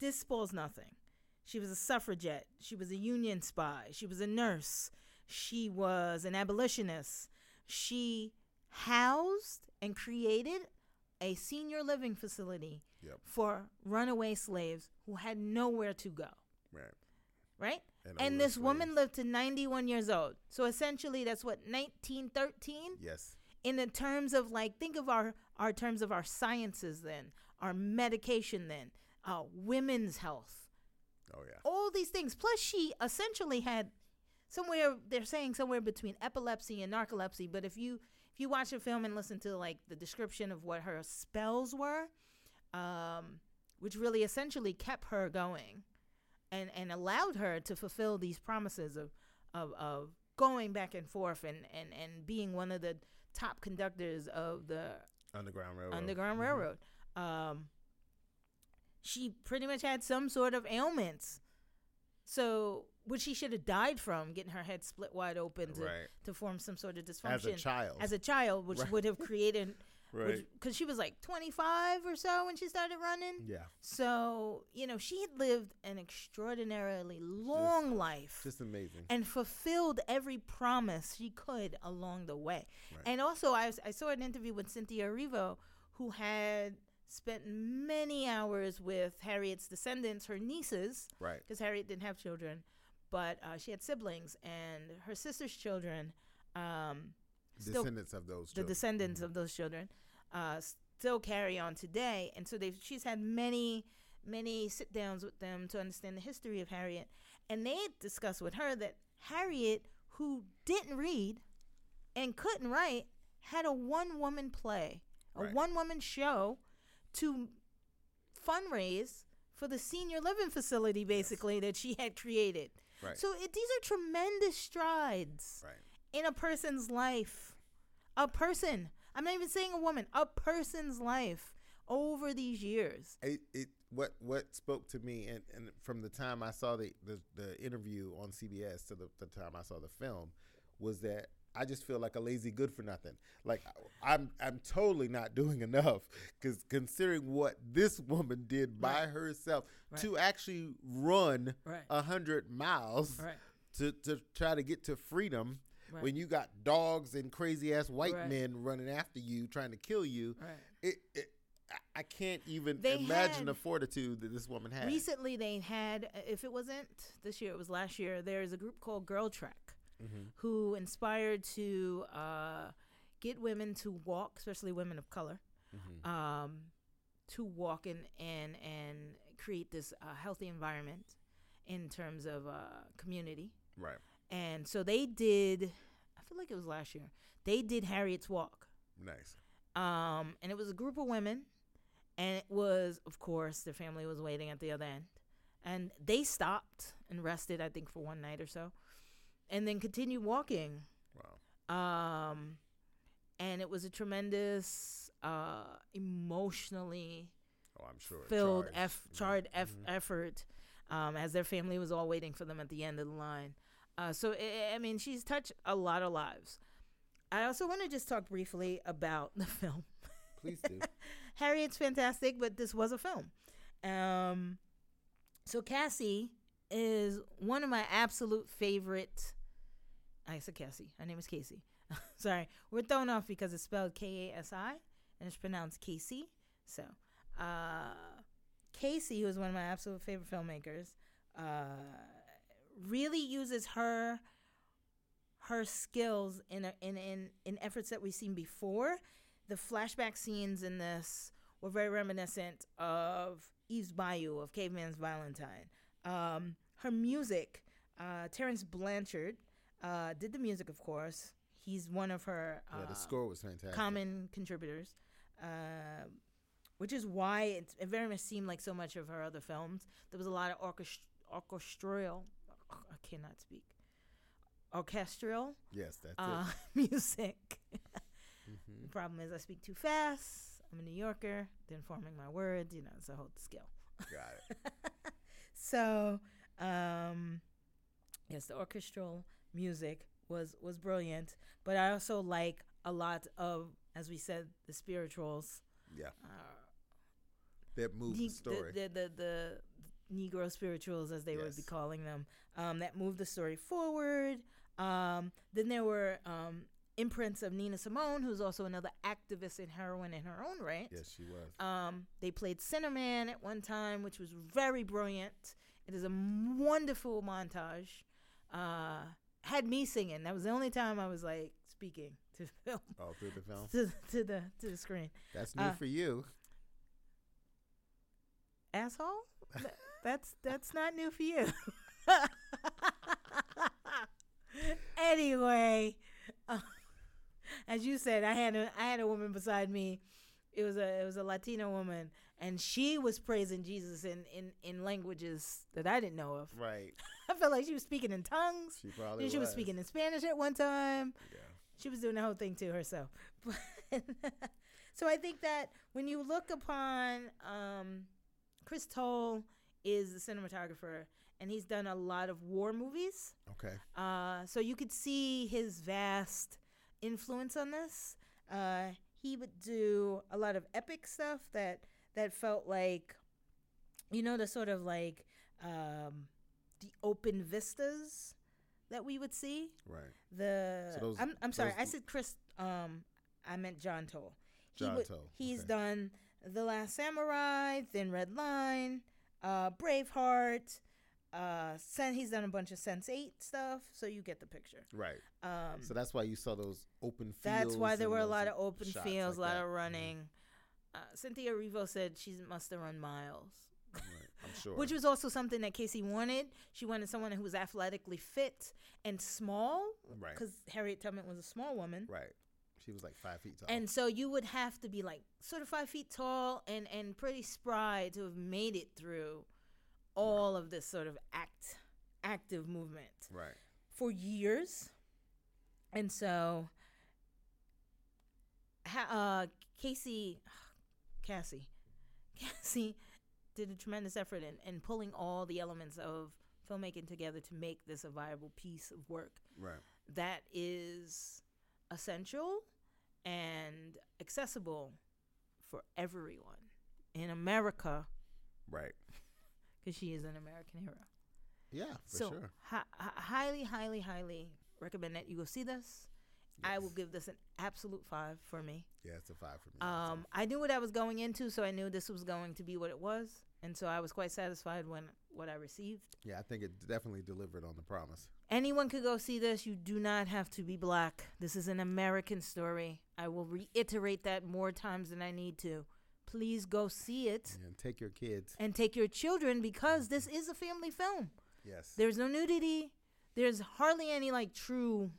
this spoils nothing. She was a suffragette. She was a Union spy. She was a nurse. She was an abolitionist. She housed and created a senior living facility Yep. for runaway slaves who had nowhere to go. Right. Right? And And, this woman lived to 91 years old. So essentially, that's what, 1913? Yes. in the terms of like think of our our terms of our sciences then our medication then uh, women's health Oh yeah. all these things plus she essentially had somewhere they're saying somewhere between epilepsy and narcolepsy but if you if you watch the film and listen to like the description of what her spells were um, which really essentially kept her going and and allowed her to fulfill these promises of of, of going back and forth and, and, and being one of the top conductors of the Underground Railroad. Underground Mhm. Railroad. Um, she pretty much had some sort of ailments. So, which she should have died from, getting her head split wide open to, Right. to form some sort of dysfunction As a child. as a child, which Right. would have created, right. because she was like 25 or so when she started running. yeah. So, you know, she had lived an extraordinarily long life Just amazing. and fulfilled every promise she could along the way. Right. And also, I, was- I saw an interview with Cynthia Erivo, who had spent many hours with Harriet's descendants, her nieces, Right. because Harriet didn't have children, but uh, she had siblings, and her sister's children, um, still Descendants of those. the children. descendants of those children uh, still carry on today and so they've she's had many many sit downs with them to understand the history of harriet and they discussed with her that harriet who didn't read and couldn't write had a one woman play a Right. one woman show to fundraise for the senior living facility basically that she had created Right. so it, these are tremendous strides right. in a person's life. A person. I'm not even saying a woman. A person's life over these years. It, it what what spoke to me and, and from the time I saw the, the the interview on CBS to the, the time I saw the film was that I just feel like a lazy good for nothing. Like I'm I'm totally not doing enough because considering what this woman did by Right. herself Right. to actually run Right. a hundred miles Right. to to try to get to freedom Right. when you got dogs and crazy ass white Right. men running after you trying to kill you Right. it, it I- can't even They imagine the fortitude that this woman had. Recently, they had, if it wasn't this year, it was last year, there's a group called Girl Trek Mhm. who inspired to uh, get women to walk, especially women of color, Mhm. um, to walk and, and, and create this uh, healthy environment in terms of uh, community. Right. And so they did, I feel like it was last year, they did Harriet's Walk. Nice. Um, and it was a group of women, and it was, of course, their family was waiting at the other end. And they stopped and rested, I think, for one night or so, and then continued walking. Wow. Um, and it was a tremendous, uh, emotionally Oh, I'm sure. filled, Charged. eff- charred eff- Mhm. effort um, as their family was all waiting for them at the end of the line. Uh, so, I, I mean, she's touched a lot of lives. I also want to just talk briefly about the film. please do. Harriet's fantastic, but this was a film. Um, so Cassie is one of my absolute favorite. I said Cassie. Her name is Casey. Sorry, we're thrown off because it's spelled K A S I and it's pronounced Casey. So, uh, Casey, who is one of my absolute favorite filmmakers, uh, really uses her her skills in a, in in in efforts that we've seen before. The flashback scenes in this were very reminiscent of Eve's Bayou of Caveman's Valentine. Um, her music, uh, Terence Blanchard uh, did the music, of course. He's one of her uh, yeah, the score was fantastic. common contributors, uh, which is why it, it very much seemed like so much of her other films. There was a lot of orchest- orchestral, I cannot speak, orchestral Yes, that's uh, it. music. hmm The problem is I speak too fast. I'm a New Yorker, then forming my words, you know, it's a whole skill. Got it. So, um, yes, the orchestral music was was brilliant, but I also like a lot of, as we said, the spirituals. Yeah, Uh, that moved ne- the story. The, the, the, Negro spirituals, as they would be calling them, um, that moved the story forward. Um, then there were um, imprints of Nina Simone, who's also another activist and heroine in her own right. yes, she was. Um, they played Sinnerman at one time, which was very brilliant. It is a wonderful montage. Uh, had me singing. That was the only time I was like speaking to film All through the film. to, to the to the screen. That's new uh, for you. Asshole. Th- that's that's not new for you. anyway, uh, as you said, I had a I had a woman beside me. It was a it was a Latina woman, and she was praising Jesus in in in languages that I didn't know of. Right. I felt like she was speaking in tongues. She probably Then she was speaking in Spanish at one time. Yeah. She was doing the whole thing to herself. so I think that when you look upon um, Chris Toll is the cinematographer, and he's done a lot of war movies. Okay. Uh, so you could see his vast influence on this. Uh, he would do a lot of epic stuff that that felt like, you know, the sort of like um, the open vistas that we would see. Right. The So those- I'm I'm sorry, I said Chris. Um, I meant John Toll. He John would- Toll, He's okay. done The Last Samurai, Thin Red Line, uh, Braveheart. Uh, Sen- he's done a bunch of Sense Eight stuff, so you get the picture. Right. Um, So that's why you saw those open fields. that's why there were a lot of open fields, a like lot that. of Mhm. running. Uh, Cynthia Erivo said she must have run miles. Right. I'm sure. Which was also something that Casey wanted. She wanted someone who was athletically fit and small, Right. because Harriet Tubman was a small woman. right. She was like five feet tall. And so you would have to be like sort of five feet tall and, and pretty spry to have made it through all of this sort of act active movement right. for years. And so ha- uh, Casey, Cassie, Cassie did a tremendous effort in, in pulling all the elements of filmmaking together to make this a viable piece of work Right. that is essential and accessible for everyone in America Right. because she is an American hero. Yeah, for so, sure. hi- hi- highly, highly, highly recommend that you go see this. I will give this an absolute five for me. Yeah, it's a five for me. Um, I knew what I was going into, so I knew this was going to be what it was, and so I was quite satisfied when what I received. yeah, I think it definitely delivered on the promise. Anyone could go see this. You do not have to be black. This is an American story. I will reiterate that more times than I need to. Please go see it And take your kids. and take your children because this is a family film. Yes. There's no nudity. There's hardly any like true.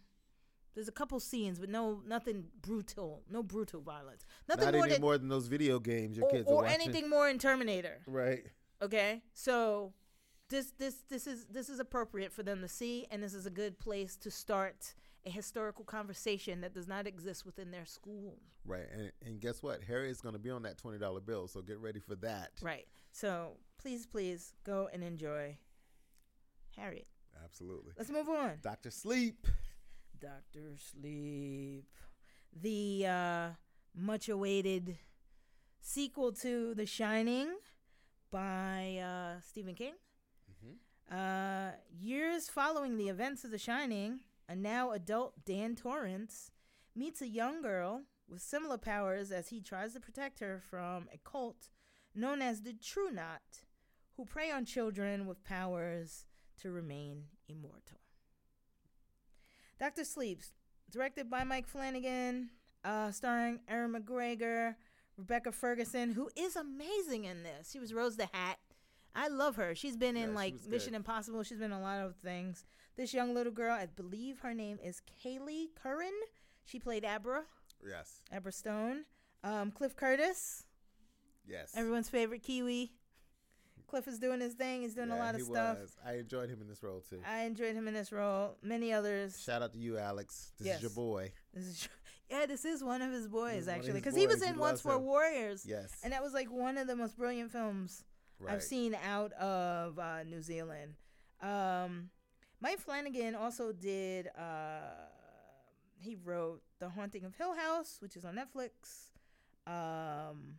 There's a couple scenes, but no nothing brutal. No brutal violence. Nothing Not more any than more than those video games your or, kids are or anything more in Terminator. Right. Okay, so this this this is this is appropriate for them to see, and this is a good place to start a historical conversation that does not exist within their school. Right. And and guess what? Harry is going to be on that twenty dollar bill, so get ready for that. Right. So please, please go and enjoy Harriet. Absolutely. Let's move on. Doctor Sleep. Doctor Sleep, the uh, much awaited sequel to The Shining by uh, Stephen King. Mm-hmm. Uh, years following the events of The Shining, a now adult Dan Torrance meets a young girl with similar powers as he tries to protect her from a cult known as the True Knot, who prey on children with powers to remain immortal. Doctor Sleeps, directed by Mike Flanagan, uh, starring Aaron McGregor, Rebecca Ferguson, who is amazing in this. She was Rose the Hat. I love her. She's been Yeah, in like Mission good. Impossible. She's been in a lot of things. This young little girl, I believe her name is Kyliegh Curran. She played Abra, Yes. Abra Stone. Um, Cliff Curtis, Yes. everyone's favorite Kiwi. Cliff is doing his thing. He's doing a lot of he stuff. Was. I enjoyed him in this role too. I enjoyed him in this role. Many others. Shout out to you, Alex. This Yes. is your boy. This is, yeah, this is one of his boys is one of actually, because he was in He Once him. Warriors, Yes. and that was like one of the most brilliant films right. I've seen out of uh, New Zealand. Um, Mike Flanagan also did. Uh, he wrote The Haunting of Hill House, which is on Netflix. Um,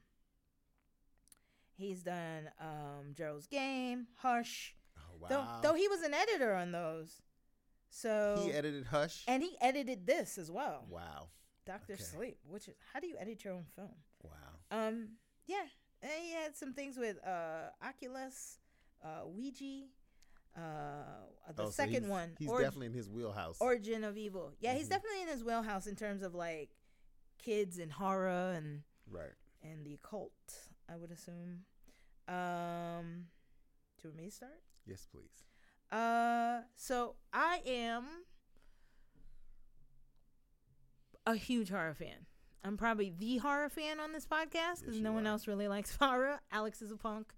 he's done um, Gerald's Game, Hush. Oh, Though, wow. though he was an editor on those, so he edited Hush. and he edited this as well. wow. Doctor Okay. Sleep, which is how do you edit your own film? Wow. Um, yeah, he had some things with uh Oculus, uh Ouija, uh the Oh, so second he's- one, He's definitely in his wheelhouse. Origin of Evil. Yeah, he's Mhm. definitely in his wheelhouse in terms of like kids and horror and right. and the occult. I would assume. Um, to me start. Yes, please. Uh, so I am a huge horror fan. I'm probably the horror fan on this podcast because Yes, no one are. else really likes horror. Alex is a punk,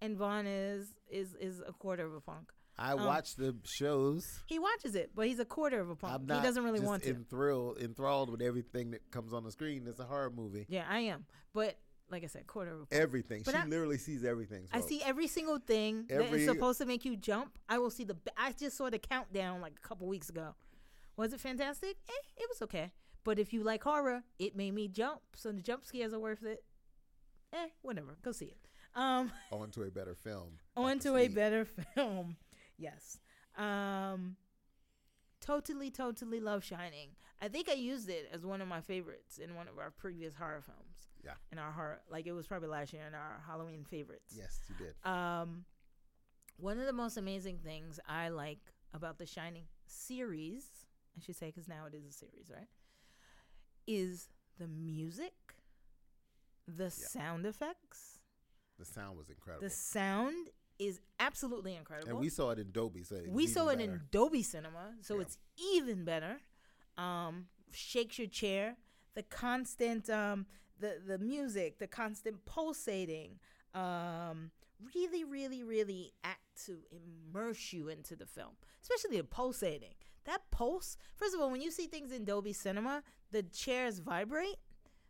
and Vaughn is is is a quarter of a punk. I Um, watch the shows. He watches it, but he's a quarter of a punk. He doesn't really want to. enthralled, enthralled with everything that comes on the screen. It's a horror movie. yeah, I am, but like I said, quarter of a punk. Everything. But she I- literally sees everything. I see every single thing that Every- is supposed to make you jump. I will see the. I just saw the countdown like a couple weeks ago. Was it fantastic? Eh, it was okay. But if you like horror, it made me jump. So the jump scares are worth it. Eh, whatever. Go see it. Um, on to a better film. on to a better film. Yes. Um, totally, totally love Shining. I think I used it as one of my favorites in one of our previous horror films. Yeah. In our horror, like it was probably last year in our Halloween favorites. Yes, you did. Um, one of the most amazing things I like about the Shining series, I should say, because now it is a series, right? Is the music, the sound effects. The sound was incredible. The sound is absolutely incredible. and we saw it in Dolby, so we saw it better. in Dolby Cinema, so Yeah. it's even better. Um, shakes your chair. The constant, um, the the music, the constant pulsating, um, really, really, really act to immerse you into the film, especially the pulsating. That pulse. First of all, when you see things in Dolby Cinema, the chairs vibrate.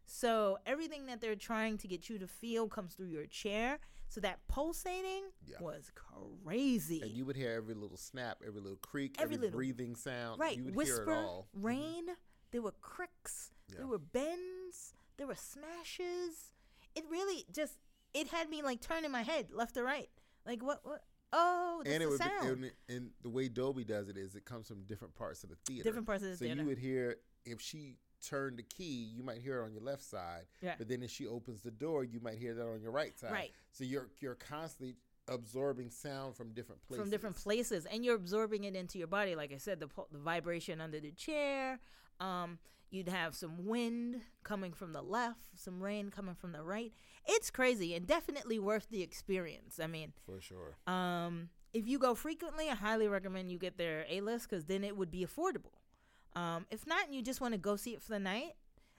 So everything that they're trying to get you to feel comes through your chair. So that pulsating Yeah. was crazy. And you would hear every little snap, every little creak, Every every, little- breathing sound. Right. You would Whisper, hear it all. Mhm. rain. There were cricks. Yeah. There were bends. There were smashes. It really just it had me like turning my head left to right. Like what? what? Oh, and it the would be, and, and the way Dolby does it is it comes from different parts of the theater. Different parts of the so theater. So you would hear if she turned the key, you might hear it on your left side. Yeah. But then if she opens the door, you might hear that on your right side. Right. So you're you're constantly absorbing sound from different places. from different places, and you're absorbing it into your body. Like I said, the the vibration under the chair. Um, you'd have some wind coming from the left, some rain coming from the right. It's crazy and definitely worth the experience. I mean, For sure. Um, if you go frequently, I highly recommend you get their A list because then it would be affordable. Um, if not, and you just want to go see it for the night,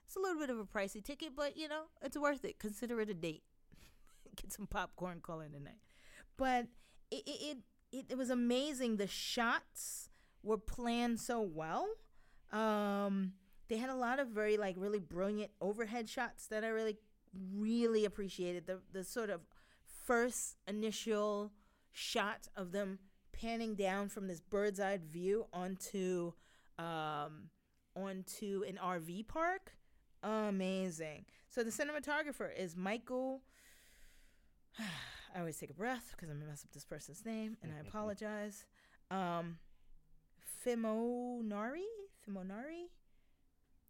it's a little bit of a pricey ticket, but you know it's worth it. Consider it a date. get some popcorn, call it a night. But it it, it it was amazing. The shots were planned so well. Um, they had a lot of very like really brilliant overhead shots that I really really appreciated. The the sort of first initial shot of them panning down from this bird's eye view onto um onto an RV park amazing. So the cinematographer is Michael. I always take a breath because I'm gonna mess up this person's name, and I apologize. Um, Fimognari, Fimognari.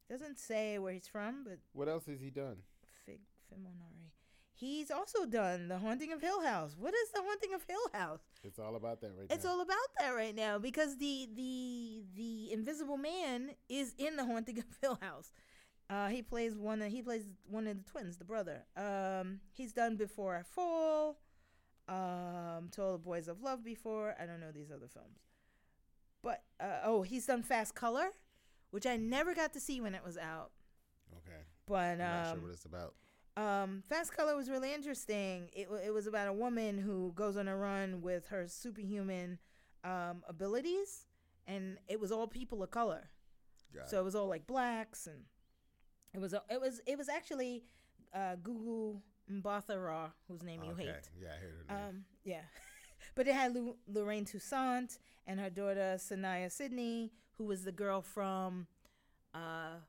Doesn't say where he's from, but What else has he done? Fig Fimognari. He's also done The Haunting of Hill House. What is The Haunting of Hill House? It's all about that right It's now. It's all about that right now because the the the Invisible Man is in The Haunting of Hill House. Uh, he plays one. Of, he plays one of the twins, the brother. Um, he's done Before I Fall, um, To All the Boys of Love before. I don't know these other films, but uh, oh, he's done Fast Color, which I never got to see when it was out. okay. But I'm not um, sure what it's about. Um, Fast Color was really interesting. It, it was about a woman who goes on a run with her superhuman um, abilities, and it was all people of color. Got So it was all like blacks, and it was it was it was actually uh, Gugu Mbatha-Raw, whose name it. you hate. Yeah, I heard her name. Um, yeah, but it had Lu- Lorraine Toussaint and her daughter Saniyya Sidney, who was the girl from, uh,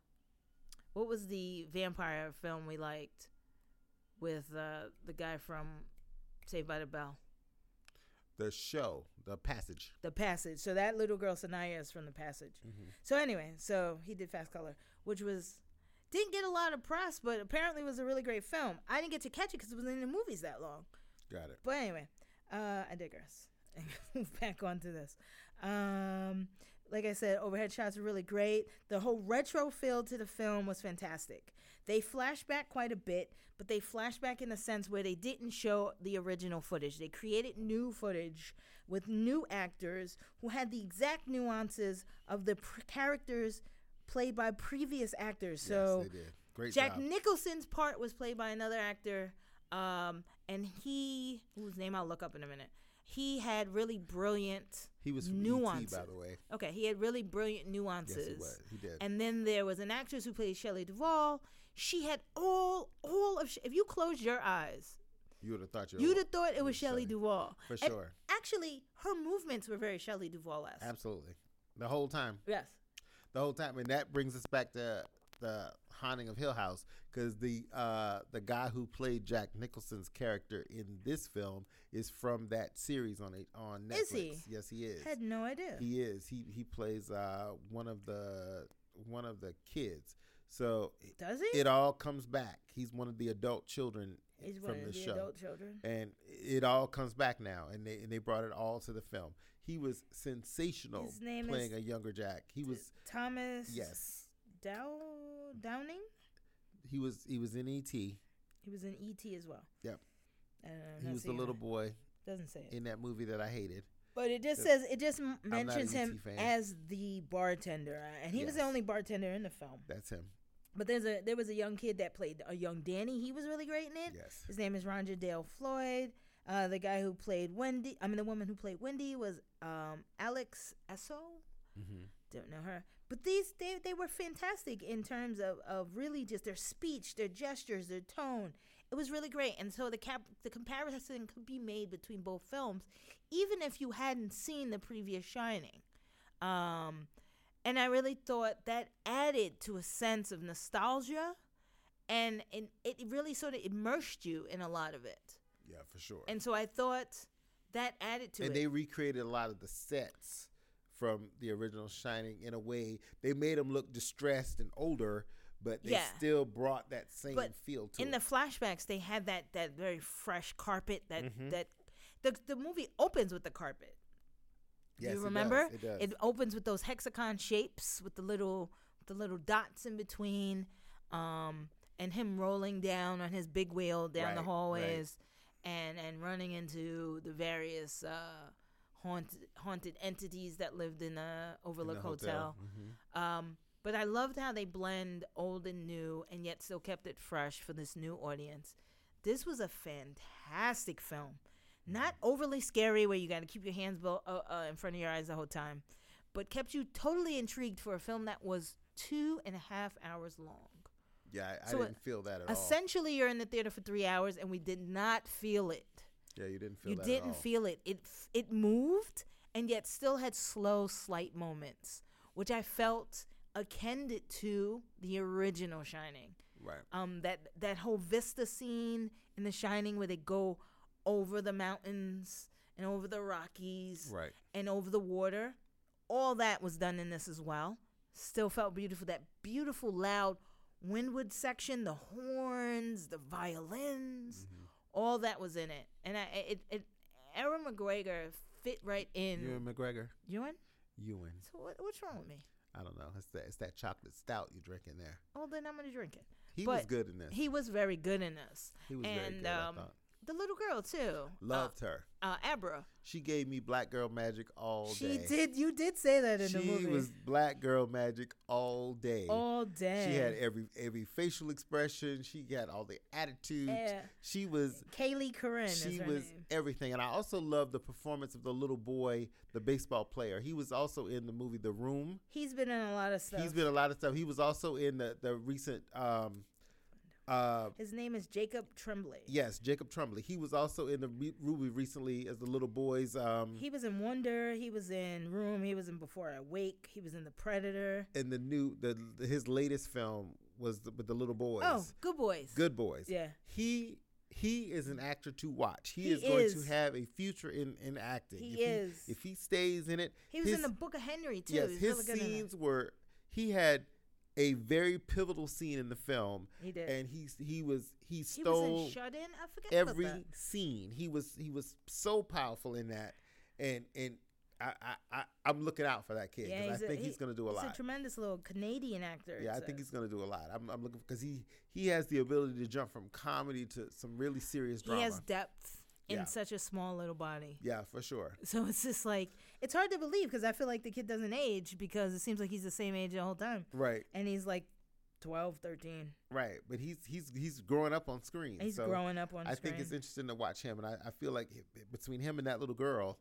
what was the vampire film we liked, with uh, the guy from Saved by the Bell, the show, The Passage. The Passage. So that little girl Saniyya is from The Passage. Mm-hmm. So anyway, so he did Fast Color, which was didn't get a lot of press, but apparently was a really great film. I didn't get to catch it because it wasn't in the movies that long. Got it. But anyway, uh, I digress. Back onto this. Um, like I said, overhead shots are really great. The whole retro feel to the film was fantastic. They flash back quite a bit, but they flash back in a sense where they didn't show the original footage. They created new footage with new actors who had the exact nuances of the pr- characters played by previous actors. So yes, they did. Great Jack job. Nicholson's part was played by another actor, um, and he, whose name I'll look up in a minute, he had really brilliant He was nuances. ET, by the way. Okay, he had really brilliant Yes, nuances. he was. He did. And then there was an actress who played Shelley Duvall. She had all all of. If you closed your eyes, you would have thought you. you'd have thought it was Shelley. Duvall. For And sure. actually, her movements were very Shelley Duvall esque. Absolutely. The whole time. Yes. The whole time, and that brings us back to the haunting of Hill House because the uh, the guy who played Jack Nicholson's character in this film is from that series on it on Netflix. Is he? Yes, he is. Had no idea. He is. He he plays uh, one of the one of the kids. So Does he? it all comes back. He's one of the adult children He's from one the of the show, adult children. and it all comes back now. And they and they brought it all to the film. He was sensational His name playing a younger Jack. He was Thomas. yes. Dow Downing. He was he was in ET. He was in E.T. as well. Yep. He was the little it. boy Doesn't say it. in that movie that I hated. But it just says it just m- not an mentions him fan. as the bartender, uh, and he was the only bartender in the film. That's him. But there's a there was a young kid that played a young Danny. He was really great in it. Yes. His name is Roger Dale Floyd. Uh, the guy who played Wendy, I mean the woman who played Wendy was um, Alex Esso. Mm-hmm. Don't know her, but these they they were fantastic in terms of of really just their speech, their gestures, their tone. It was really great, and so the cap the comparison could be made between both films, even if you hadn't seen the previous Shining. Um, and I really thought that added to a sense of nostalgia, and and it really sort of immersed you in a lot of it. Yeah, for sure. And so I thought that added to and it. And they recreated a lot of the sets from the original Shining in a way. They made them look distressed and older, but they Yeah. still brought that same But feel to in it. In the flashbacks they had that that very fresh carpet that Mhm. that the the movie opens with the carpet yes, you it remember does, It does. opens with those hexagon shapes with the little the little dots in between um and him rolling down on his big wheel down the Right, right. hallways and and running into the various uh haunted haunted entities that lived in the In the overlook hotel, Mhm. um, but I loved how they blend old and new and yet still kept it fresh for this new audience. This was a fantastic film. Not overly scary where you got to keep your hands bo- uh, uh, in front of your eyes the whole time, but kept you totally intrigued for a film that was two and a half hours long. Yeah, I, So I didn't feel that at all. Essentially, you're in the theater for three hours and we did not feel it. Yeah, you didn't feel you didn't all. feel it. It it moved and yet still had slow, slight moments, which I felt akin it to the original Shining. Right. Um, that that whole vista scene in The Shining where they go over the mountains and over the Rockies Right. and over the water, all that was done in this as well. Still felt beautiful. That beautiful, loud Windwood section, the horns, the violins, Mm-hmm. all that was in it. And I, it, it, Aaron McGregor fit right in. Ewan McGregor. Ewan? Ewan. So what, what's wrong with me? I don't know. It's that it's that chocolate stout you drink in there. Oh, then I'm gonna drink it. He was good in this. He was very good in this. He was and very good. um, I thought. The little girl too. Loved her. Uh, uh, Abra. She gave me black girl magic all She day. She did. You did say that in she the movie. She was black girl magic all day. all day. She had every every facial expression. She got all the attitudes. Yeah. She was Kyliegh Curran. she was name. everything. And I also loved the performance of the little boy, the baseball player. He was also in the movie The Room. He's been in a lot of stuff. He's been a lot of stuff. He was also in the the recent um uh His name is Jacob Tremblay. yes, Jacob Tremblay. He was also in the re- Ruby recently as the little boy's um He was in Wonder. He was in Room. He was in Before I Wake. He was in The Predator. And the new the his latest film was the, with the little boys. Oh, Good Boys. Good Boys. Yeah. He he is an actor to watch. He, He is going to have a future in in acting. He if is. He, if he stays in it, He was his, in the Book of Henry too. yes, his really good in it. scenes were. He had a very pivotal scene in the film, He did. and he he was he he was stole in Shut In. I forget every that. scene. He was he was so powerful in that, and and I I, I I'm looking out for that kid Yeah, because he's I a- think he- he's going to do a He's lot. a tremendous little Canadian actor. yeah, I think he's going to do a lot. I'm, I'm looking because he he has the ability to jump from comedy to some really serious drama. He has depth in such a small little body. yeah, for sure. So it's just like it's hard to believe because I feel like the kid doesn't age because it seems like he's the same age the whole time, Right, and he's like 12, 13. right. But he's he's he's growing up on screen. He's so growing up on I screen. think it's interesting to watch him, and I, I feel like between him and that little girl,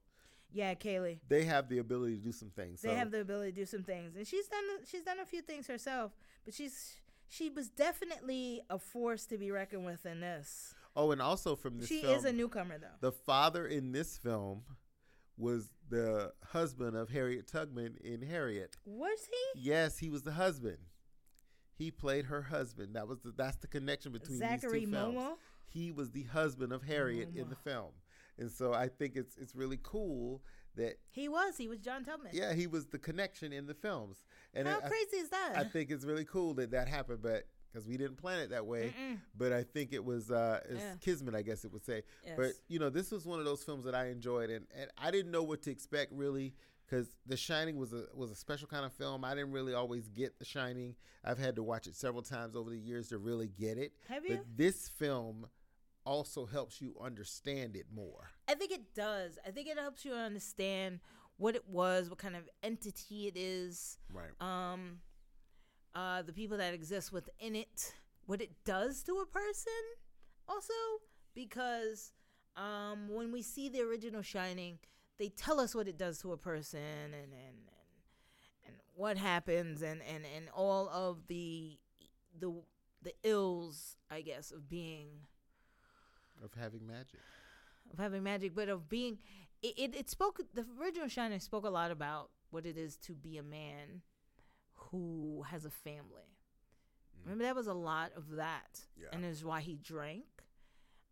yeah, Kyliegh. they have the ability to do some things. They so, have the ability to do some things, and she's done she's done a few things herself, but she's she was definitely a force to be reckoned with in this. oh, and also from this she film, is a newcomer though. the father in this film was the husband of Harriet Tubman in Harriet. Was he? Yes, he was the husband. He played her husband. That was the, that's the connection between Zackary these two films. He was the husband of Harriet in the film, and so I think it's it's really cool that He was. He was John Tubman. yeah he was the connection in the films. And How I- crazy is that? I think it's really cool that that happened, but because we didn't plan it that way. Mm-mm. But I think it was uh, it's Yeah. kismet, I guess it would say. But you know, this was one of those films that I enjoyed, and, and I didn't know what to expect really, because The Shining was a was a special kind of film. I didn't really always get The Shining. I've had to watch it several times over the years to really get it. Have But you? this film also helps you understand it more. I think it does. I think it helps you understand what it was, what kind of entity it is, Right. um, uh, the people that exist within it, what it does to a person, also because um, when we see the original Shining, they tell us what it does to a person and and and, and what happens and, and and all of the the the ills, I guess, of being Of having magic. of having magic, but of being it, it, it spoke the original Shining spoke a lot about what it is to be a man who has a family. Remember that was a lot of that. Yeah. And is why he drank.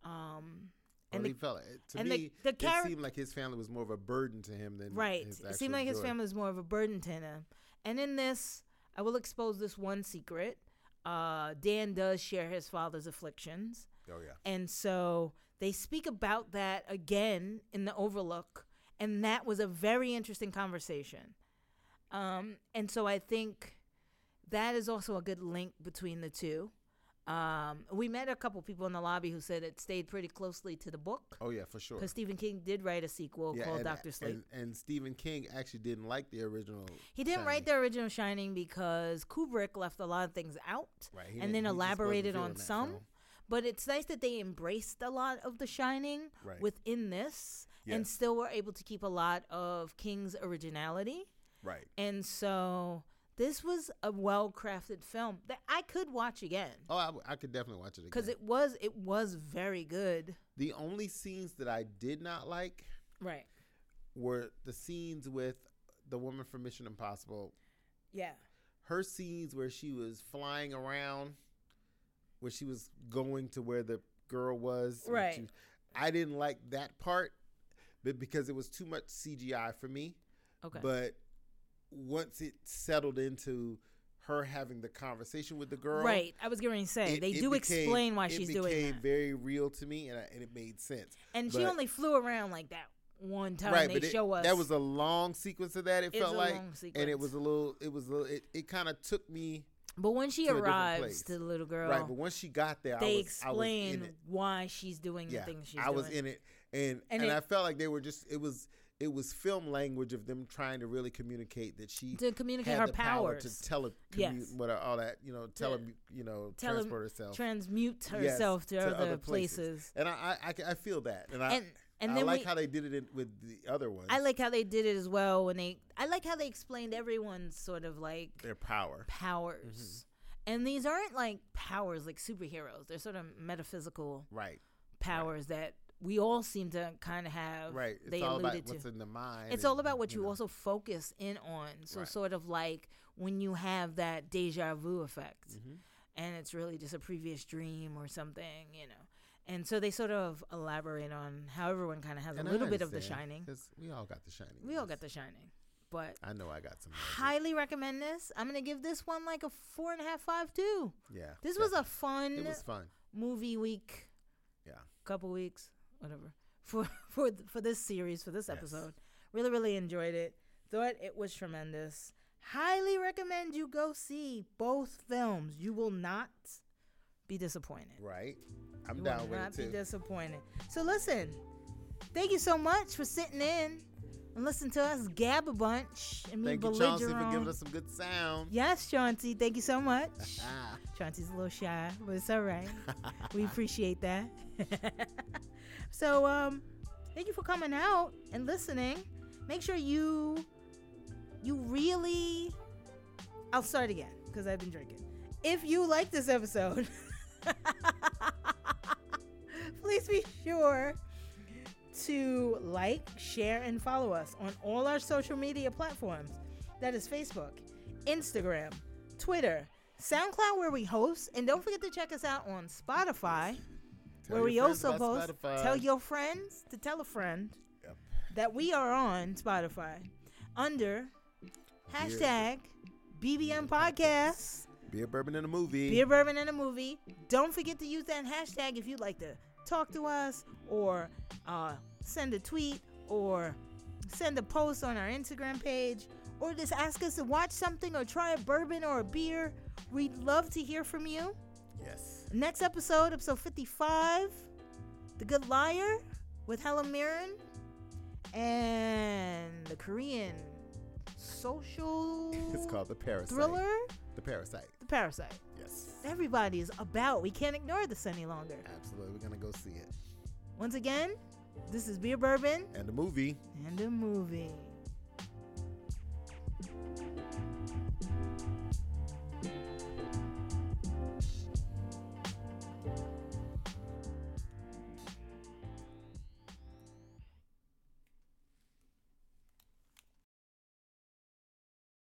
Um and he the, felt to and the- me. the it seemed like his family was more of a burden to him than right. It seemed like his family was more of a burden to him. And in this, I will expose this one secret. Uh Dan does share his father's afflictions. Oh yeah. And so they speak about that again in the Overlook, and that was a very interesting conversation. Um, and so I think that is also a good link between the two. Um, we met a couple people in the lobby who said it stayed pretty closely to the book Oh yeah, for sure. because Stephen King did write a sequel Yeah, called Doctor Sleep. And, and Stephen King actually didn't like the original. he didn't write the original Shining because Kubrick left a lot of things out. Right, and then he just wasn't elaborated on some. film. But it's nice that they embraced a lot of The Shining Right. within this and still were able to keep a lot of King's originality. Right. And so this was a well crafted film that I could watch again Oh, I could definitely watch it again. because it was it was very good. the only scenes that I did not like Right. were the scenes with the woman from Mission Impossible. Yeah. her scenes where she was flying around, where she was going to where the girl was. Right. she- I didn't like that part, but because it was too much CGI for me. Okay. But once it settled into her having the conversation with the girl, right. I was going to say it- they it do became- explain why she's doing that, It became very real to me, and, I, and it made sense. and she only flew around like that one time. right, they but it, show us that was a long sequence of that. It felt a like, long and it was a little. It was a little. It, it kind of took me But when she to arrives to the little girl, right. But once she got there, they I was, I was explain in it. why she's doing Yeah, the things she's doing. I was doing. in it, and And and, it- I felt like they were just. It was it was film language of them trying to really communicate that she to communicate had her the power powers, to tele Yes. what all that you know tele To you know tele- transport herself. transmute Yes, herself to, to other, places. places. and I, I I feel that, and I And and I like we, how they did it in, with the other ones. I like how they did it as well when they I like how they explained everyone's sort of like their power. powers. Mm-hmm. And these aren't like powers like superheroes. They're sort of metaphysical Right, powers that we all seem to kind of have. right. It's they all about alluded to. what's in the mind. It's and, all about what you know. also focus in on. So Right. sort of like when you have that deja vu effect, Mhm. and it's really just a previous dream or something, you know. And so they sort of elaborate on how everyone kind of has And a little bit of the shining. 'cause we all got the shining. We all got the shining, but I know I got some. magic. highly recommend this. I'm gonna give this one like a four and a half, five too. Yeah, This was a fun It was fun. movie week. Yeah. couple weeks, whatever. For for for this series, for this Yes. episode, really really enjoyed it. Thought it was tremendous. Highly recommend you go see both films. You will not be disappointed. Right. I'm you down will with not it be too. disappointed. So listen, thank you so much for sitting in and listening to us gab a bunch and me Thank you. Chauncey, for giving us some good sound. Yes, Chauncey, thank you so much. Chauncey's a little shy, but it's all right. we appreciate that. So, um, thank you for coming out and listening. Make sure you you really I'll start again because I've been drinking. If you like this episode, please be sure to like, share, and follow us on all our social media platforms. That is Facebook, Instagram, Twitter, SoundCloud, where we host, and don't forget to check us out on Spotify, Tell where we also post. Spotify. Tell your friends to tell a friend Yep. that we are on Spotify under hashtag BBM Podcast. Beer, bourbon, in a movie. Beer Bourbon in a Movie. Don't forget to use that hashtag if you'd like to talk to us or uh, send a tweet or send a post on our Instagram page or just ask us to watch something or try a bourbon or a beer. We'd love to hear from you. Yes. Next episode, episode 55, The Good Liar with Helen Mirren and the Korean social It's called the parasite. thriller, The parasite. The Parasite. Yes. Everybody is about. We can't ignore this any longer. Absolutely. We're gonna go see it. Once again, this is Beer Bourbon And a movie. and a movie.